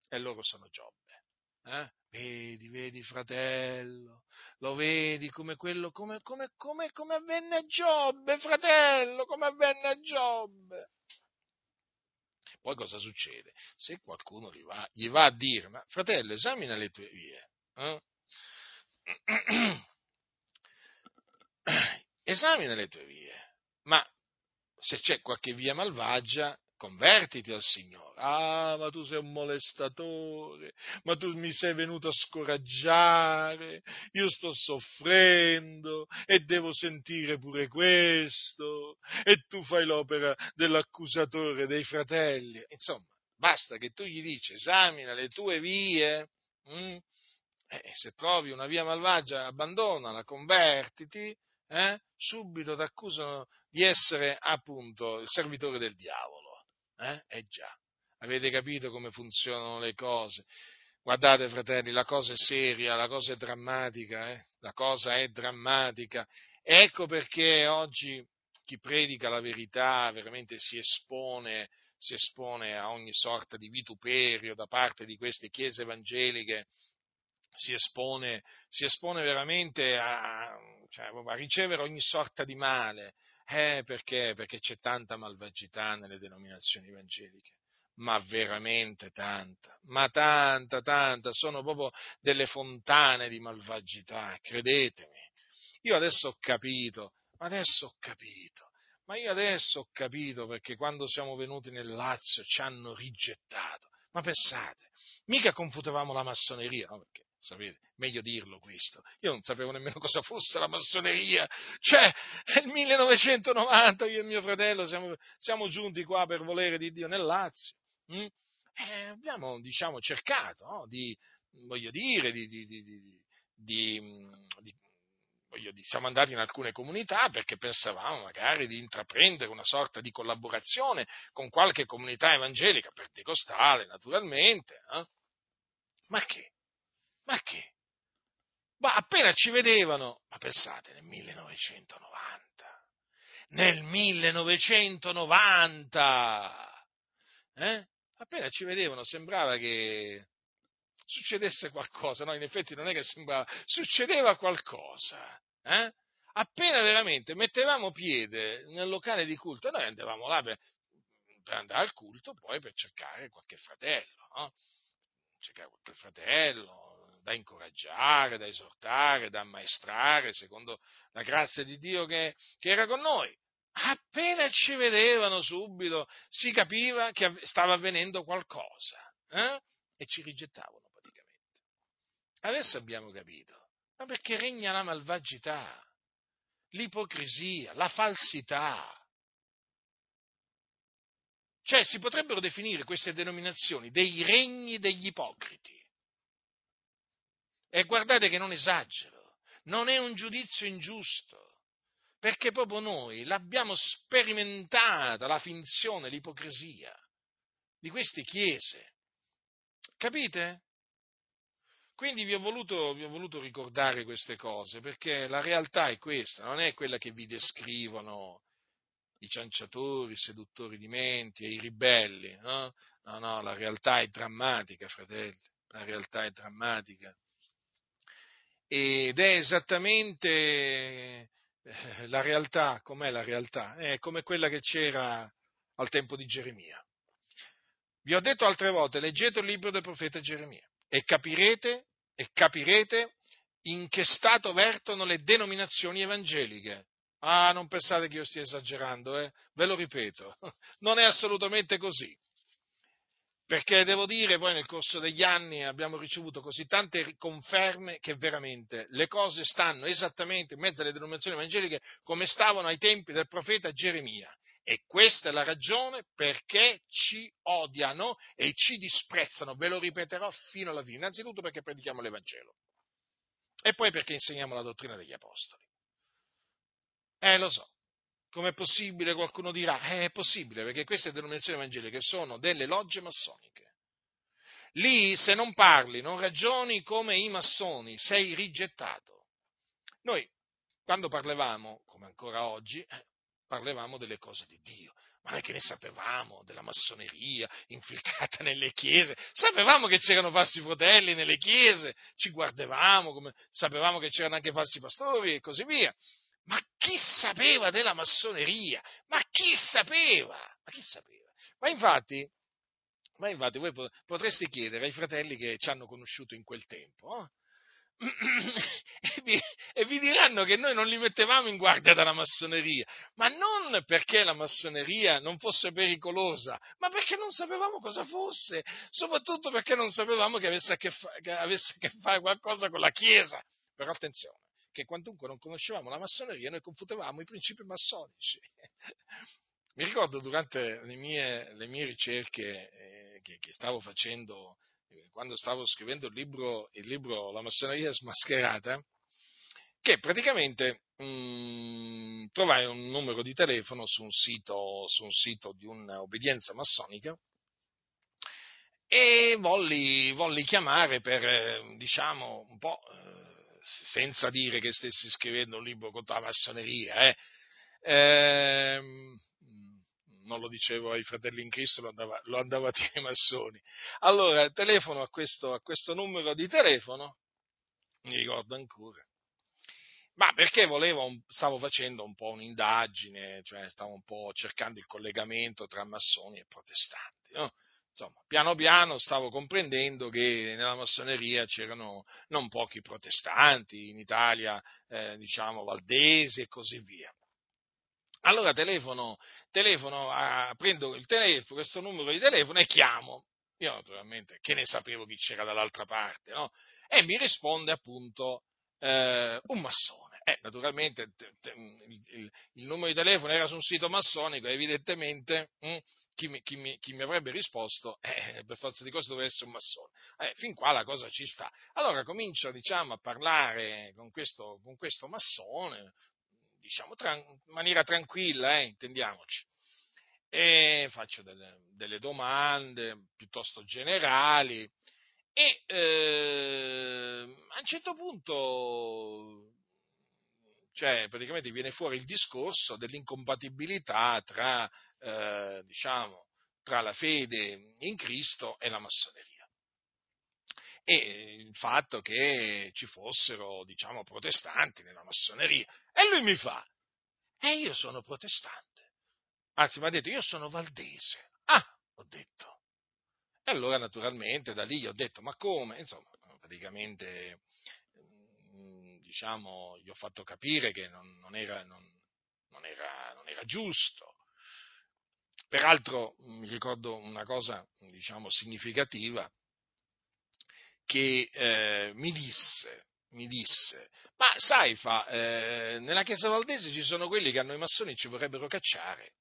e loro sono Giobbe. Eh? Vedi, vedi, fratello, lo vedi come quello, come, come, come, come avvenne a Giobbe, fratello, come avvenne a Giobbe. Poi cosa succede? Se qualcuno gli va, gli va a dire, ma fratello, esamina le tue vie. Eh? [clears throat] [clears throat] esamina le tue vie, ma se c'è qualche via malvagia, convertiti al Signore. Ah, ma tu sei un molestatore, ma tu mi sei venuto a scoraggiare, io sto soffrendo e devo sentire pure questo, e tu fai l'opera dell'accusatore dei fratelli. Insomma, basta che tu gli dici, esamina le tue vie, mm? e se trovi una via malvagia, abbandonala, convertiti, eh? subito ti accusano di essere appunto il servitore del diavolo. Eh? Eh già, avete capito come funzionano le cose. Guardate, fratelli, la cosa è seria, la cosa è drammatica, eh? la cosa è drammatica. Ecco perché oggi chi predica la verità veramente si espone, si espone a ogni sorta di vituperio da parte di queste chiese evangeliche, si espone, si espone veramente a, cioè, a ricevere ogni sorta di male, eh, perché? Perché c'è tanta malvagità nelle denominazioni evangeliche, ma veramente tanta, ma tanta, tanta, sono proprio delle fontane di malvagità, credetemi. Io adesso ho capito, adesso ho capito, ma io adesso ho capito perché quando siamo venuti nel Lazio ci hanno rigettato. Ma pensate, mica confutavamo la massoneria, no? Perché sapete, meglio dirlo questo. Io non sapevo nemmeno cosa fosse la massoneria. Cioè, nel 1990 io e mio fratello siamo, siamo giunti qua per volere di Dio nel Lazio. Hm? E abbiamo, diciamo, cercato no? di, voglio dire, di, di, di voglio dire, siamo andati in alcune comunità perché pensavamo magari di intraprendere una sorta di collaborazione con qualche comunità evangelica, pentecostale naturalmente. Eh? Ma che? Ma che? Ma appena ci vedevano, ma pensate, nel 1990, nel 1990, eh? appena ci vedevano sembrava che succedesse qualcosa, no? In effetti non è che sembrava, succedeva qualcosa, eh? Appena veramente mettevamo piede nel locale di culto, noi andavamo là per, per andare al culto, poi per cercare qualche fratello, no? Cercare qualche fratello, da incoraggiare, da esortare, da ammaestrare, secondo la grazia di Dio che, che era con noi. Appena ci vedevano subito si capiva che stava avvenendo qualcosa eh? e ci rigettavano praticamente. Adesso abbiamo capito, ma perché regna la malvagità, l'ipocrisia, la falsità. Cioè si potrebbero definire queste denominazioni dei regni degli ipocriti. E guardate che non esagero, non è un giudizio ingiusto, perché proprio noi l'abbiamo sperimentata, la finzione, l'ipocrisia di queste chiese. Capite? Quindi vi ho, voluto, vi ho, voluto, ricordare queste cose, perché la realtà è questa, non è quella che vi descrivono i cianciatori, i seduttori di menti e i ribelli. No? no, no, la realtà è drammatica, fratelli, la realtà è drammatica ed è esattamente eh, la realtà, com'è la realtà? È come quella che c'era al tempo di Geremia. Vi ho detto altre volte, leggete il libro del profeta Geremia e capirete, e capirete in che stato vertono le denominazioni evangeliche. Ah, non pensate che io stia esagerando, eh? ve lo ripeto, [laughs] non è assolutamente così perché devo dire poi nel corso degli anni abbiamo ricevuto così tante conferme che veramente le cose stanno esattamente in mezzo alle denominazioni evangeliche come stavano ai tempi del profeta Geremia. E questa è la ragione perché ci odiano e ci disprezzano, ve lo ripeterò fino alla fine. Innanzitutto perché predichiamo l'Evangelo e poi perché insegniamo la dottrina degli Apostoli. Eh, lo so, Com'è possibile? Qualcuno dirà, eh, è possibile, perché queste denominazioni evangeliche sono delle logge massoniche. Lì, se non parli, non ragioni come i massoni, sei rigettato. Noi, quando parlavamo, come ancora oggi, eh, parlavamo delle cose di Dio, ma non è che ne sapevamo della massoneria infiltrata nelle chiese, sapevamo che c'erano falsi fratelli nelle chiese, ci guardavamo, come, sapevamo che c'erano anche falsi pastori e così via. Ma chi sapeva della massoneria? Ma chi sapeva? Ma chi sapeva? Ma infatti, ma infatti voi potreste chiedere ai fratelli che ci hanno conosciuto in quel tempo, eh? [coughs] e, vi, e, vi, diranno che noi non li mettevamo in guardia dalla massoneria, ma non perché la massoneria non fosse pericolosa, ma perché non sapevamo cosa fosse, soprattutto perché non sapevamo che avesse a che, fa, che, avesse a che fare qualcosa con la Chiesa. Però attenzione, che quantunque non conoscevamo la massoneria, noi confutavamo i principi massonici. [laughs] Mi ricordo durante le mie, le mie ricerche eh, che, che, stavo facendo, eh, quando stavo scrivendo il libro, il libro La massoneria smascherata, che praticamente mh, mm, trovai un numero di telefono su un sito, su un sito di un'obbedienza massonica e volli, volli chiamare per, eh, diciamo, un po' eh, senza dire che stessi scrivendo un libro contro la massoneria, eh. Eh, non lo dicevo ai fratelli in Cristo, lo andavo, lo andavo a dire ai massoni. Allora, telefono a questo, a questo numero di telefono, mi ricordo ancora, ma perché volevo, stavo facendo un po' un'indagine, cioè stavo un po' cercando il collegamento tra massoni e protestanti. No? Insomma, piano piano stavo comprendendo che nella massoneria c'erano non pochi protestanti, in Italia, eh, diciamo, valdesi e così via. Allora telefono, telefono a, prendo il telefono, questo numero di telefono e chiamo. Io naturalmente che ne sapevo chi c'era dall'altra parte, no? E mi risponde appunto eh, un massone. Eh, naturalmente te, te, il, il, il, numero di telefono era su un sito massonico, evidentemente mh, hm, chi, mi, chi, mi, chi, mi, avrebbe risposto, eh, per forza di cose doveva essere un massone. Eh, fin qua la cosa ci sta. Allora comincio diciamo, a parlare con questo, con questo massone, diciamo, tran- in maniera tranquilla, eh, intendiamoci. E faccio delle, delle domande piuttosto generali e eh, a un certo punto cioè praticamente viene fuori il discorso dell'incompatibilità tra, eh, diciamo, tra la fede in Cristo e la massoneria. E il fatto che ci fossero, diciamo, protestanti nella massoneria. E lui mi fa, e io sono protestante. Anzi, mi ha detto, io sono valdese. Ah, ho detto. E allora naturalmente da lì gli ho detto, ma come? Insomma, praticamente diciamo, gli ho fatto capire che non, non, era, non, non era, era, giusto. Peraltro mi ricordo una cosa diciamo, significativa che eh, mi disse, mi disse, ma sai, fa, eh, nella Chiesa Valdese ci sono quelli che a noi massoni ci vorrebbero cacciare.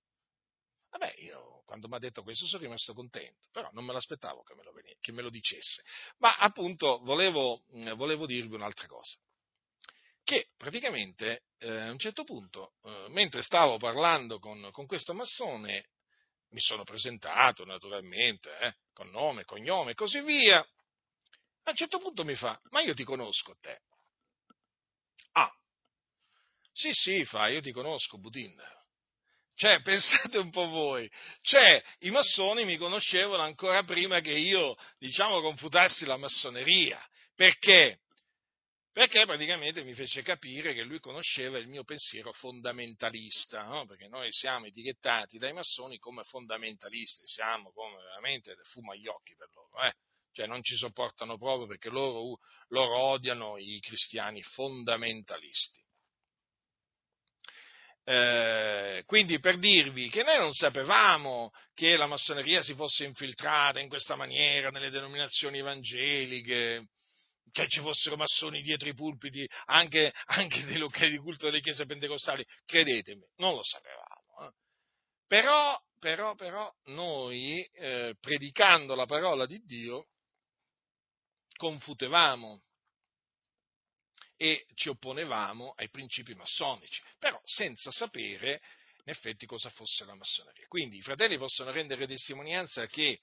Vabbè, io quando mi ha detto questo sono rimasto contento, però non me l'aspettavo che me lo, che me lo dicesse. Ma appunto volevo, volevo dirvi un'altra cosa che praticamente eh, a un certo punto, eh, mentre stavo parlando con, con, questo massone, mi sono presentato naturalmente, eh, con nome, cognome e così via, a un certo punto mi fa, ma io ti conosco te. Ah, sì sì, fa, io ti conosco, Budin. Cioè, [laughs] pensate un po' voi, cioè, i massoni mi conoscevano ancora prima che io, diciamo, confutassi la massoneria. Perché? Perché praticamente mi fece capire che lui conosceva il mio pensiero fondamentalista, no? perché noi siamo etichettati dai massoni come fondamentalisti, siamo come veramente fumo agli occhi per loro, eh? cioè non ci sopportano proprio perché loro, loro odiano i cristiani fondamentalisti. Eh, quindi per dirvi che noi non sapevamo che la massoneria si fosse infiltrata in questa maniera nelle denominazioni evangeliche, che ci fossero massoni dietro i pulpiti anche, anche dei locali di culto delle chiese pentecostali, credetemi, non lo sapevamo. Eh. Però, però, però, noi, eh, predicando la parola di Dio, confutevamo e ci opponevamo ai principi massonici, però senza sapere in effetti cosa fosse la massoneria. Quindi i fratelli possono rendere testimonianza che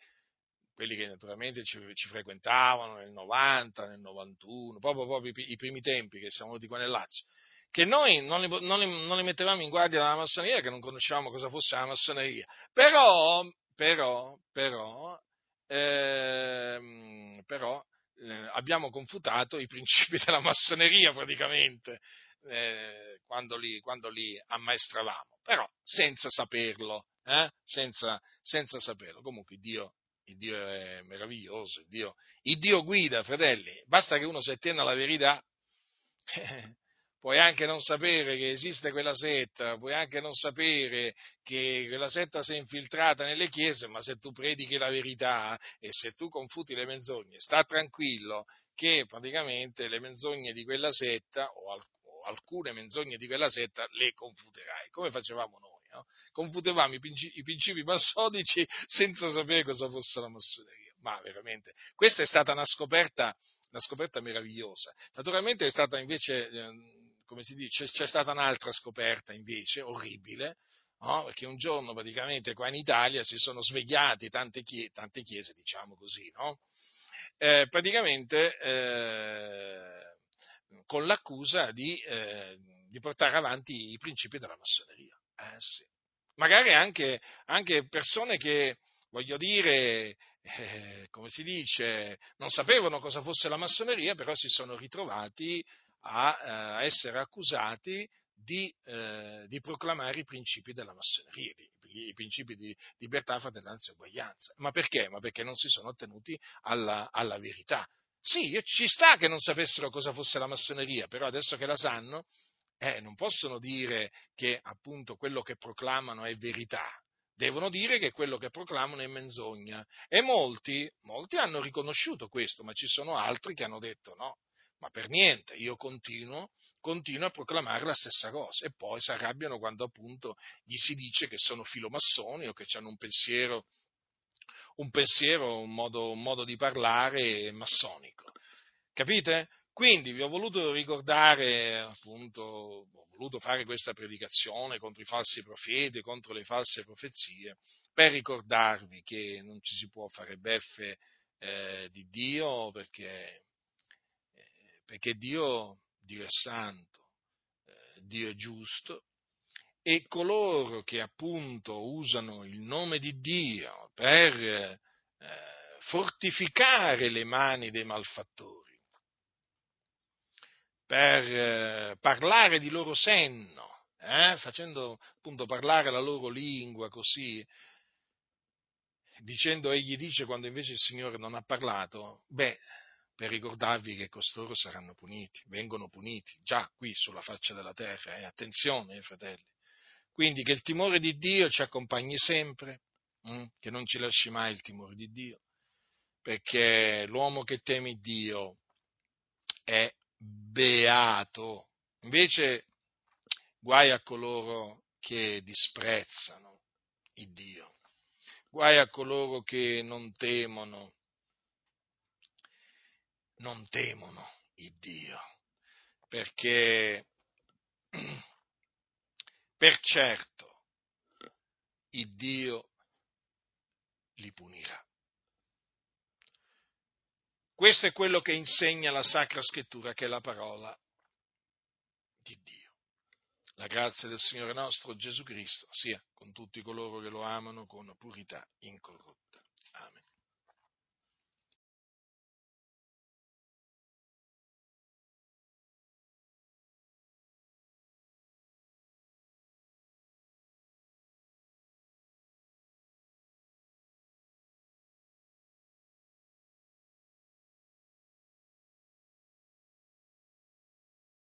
quelli che naturalmente ci, ci, frequentavano nel 90, nel 91, proprio, proprio i, i, primi tempi che siamo venuti qua nel Lazio, che noi non li, non, li, non li, mettevamo in guardia dalla massoneria, che non conoscevamo cosa fosse la massoneria, però, però, però, ehm, però eh, abbiamo confutato i principi [laughs] della massoneria praticamente, eh, quando, li, quando li ammaestravamo, però senza saperlo, eh? senza, senza saperlo. Comunque Dio il Dio è meraviglioso, il Dio, il Dio guida, fratelli, basta che uno si attenga alla verità. [laughs] puoi anche non sapere che esiste quella setta, puoi anche non sapere che quella setta si è infiltrata nelle chiese, ma se tu predichi la verità e se tu confuti le menzogne, sta tranquillo che praticamente le menzogne di quella setta o, alcune menzogne di quella setta le confuterai, come facevamo noi no? confutevamo i, principi, i principi massonici [laughs] senza sapere cosa fosse la massoneria. Ma veramente, questa è stata una scoperta, una scoperta meravigliosa. Naturalmente è stata invece, eh, come si dice, c'è stata un'altra scoperta invece, orribile, No? perché un giorno praticamente qua in Italia si sono svegliate tante, chiese, tante chiese diciamo così, no? eh, praticamente eh, con l'accusa di, eh, di, portare avanti i principi della massoneria. Eh sì. Magari anche, anche persone che, voglio dire, eh, come si dice, non sapevano cosa fosse la massoneria, però si sono ritrovati a eh, essere accusati di, eh, di, proclamare i principi della massoneria, i, i principi di libertà, fratellanza e uguaglianza. Ma perché? Ma perché non si sono ottenuti alla, alla verità. Sì, ci sta che non sapessero cosa fosse la massoneria, però adesso che la sanno, eh, non possono dire che appunto quello che proclamano è verità. devono dire che quello che proclamano è menzogna. E molti, molti hanno riconosciuto questo, ma ci sono altri che hanno detto no, ma per niente, io continuo, continuo a proclamare la stessa cosa e poi si arrabbiano quando appunto gli si dice che sono filomassoni o che hanno un pensiero, un, pensiero, un, modo, un modo di parlare massonico. Capite? Quindi vi ho voluto ricordare, appunto, ho voluto fare questa predicazione contro i falsi profeti, contro le false profezie, per ricordarvi che non ci si può fare beffe eh, di Dio perché, eh, perché Dio, Dio, è santo, eh, Dio è giusto e coloro che appunto usano il nome di Dio per eh, fortificare le mani dei malfattori, per eh, parlare di loro senno, eh, facendo appunto parlare la loro lingua così, dicendo egli dice quando invece il Signore non ha parlato, beh, per ricordarvi che costoro saranno puniti, vengono puniti, già qui sulla faccia della terra, eh, attenzione, eh, fratelli. Quindi che il timore di Dio ci accompagni sempre, hm? che non ci lasci mai il timore di Dio, perché l'uomo che teme Dio è beato. Invece guai a coloro che disprezzano il Dio, guai a coloro che non temono, non temono il Dio, perché [clears throat] per certo il Dio li punirà. Questo è quello che insegna la Sacra Scrittura, che è la parola di Dio. La grazia del Signore nostro Gesù Cristo sia con tutti coloro che lo amano con purità incorrotta. Amen.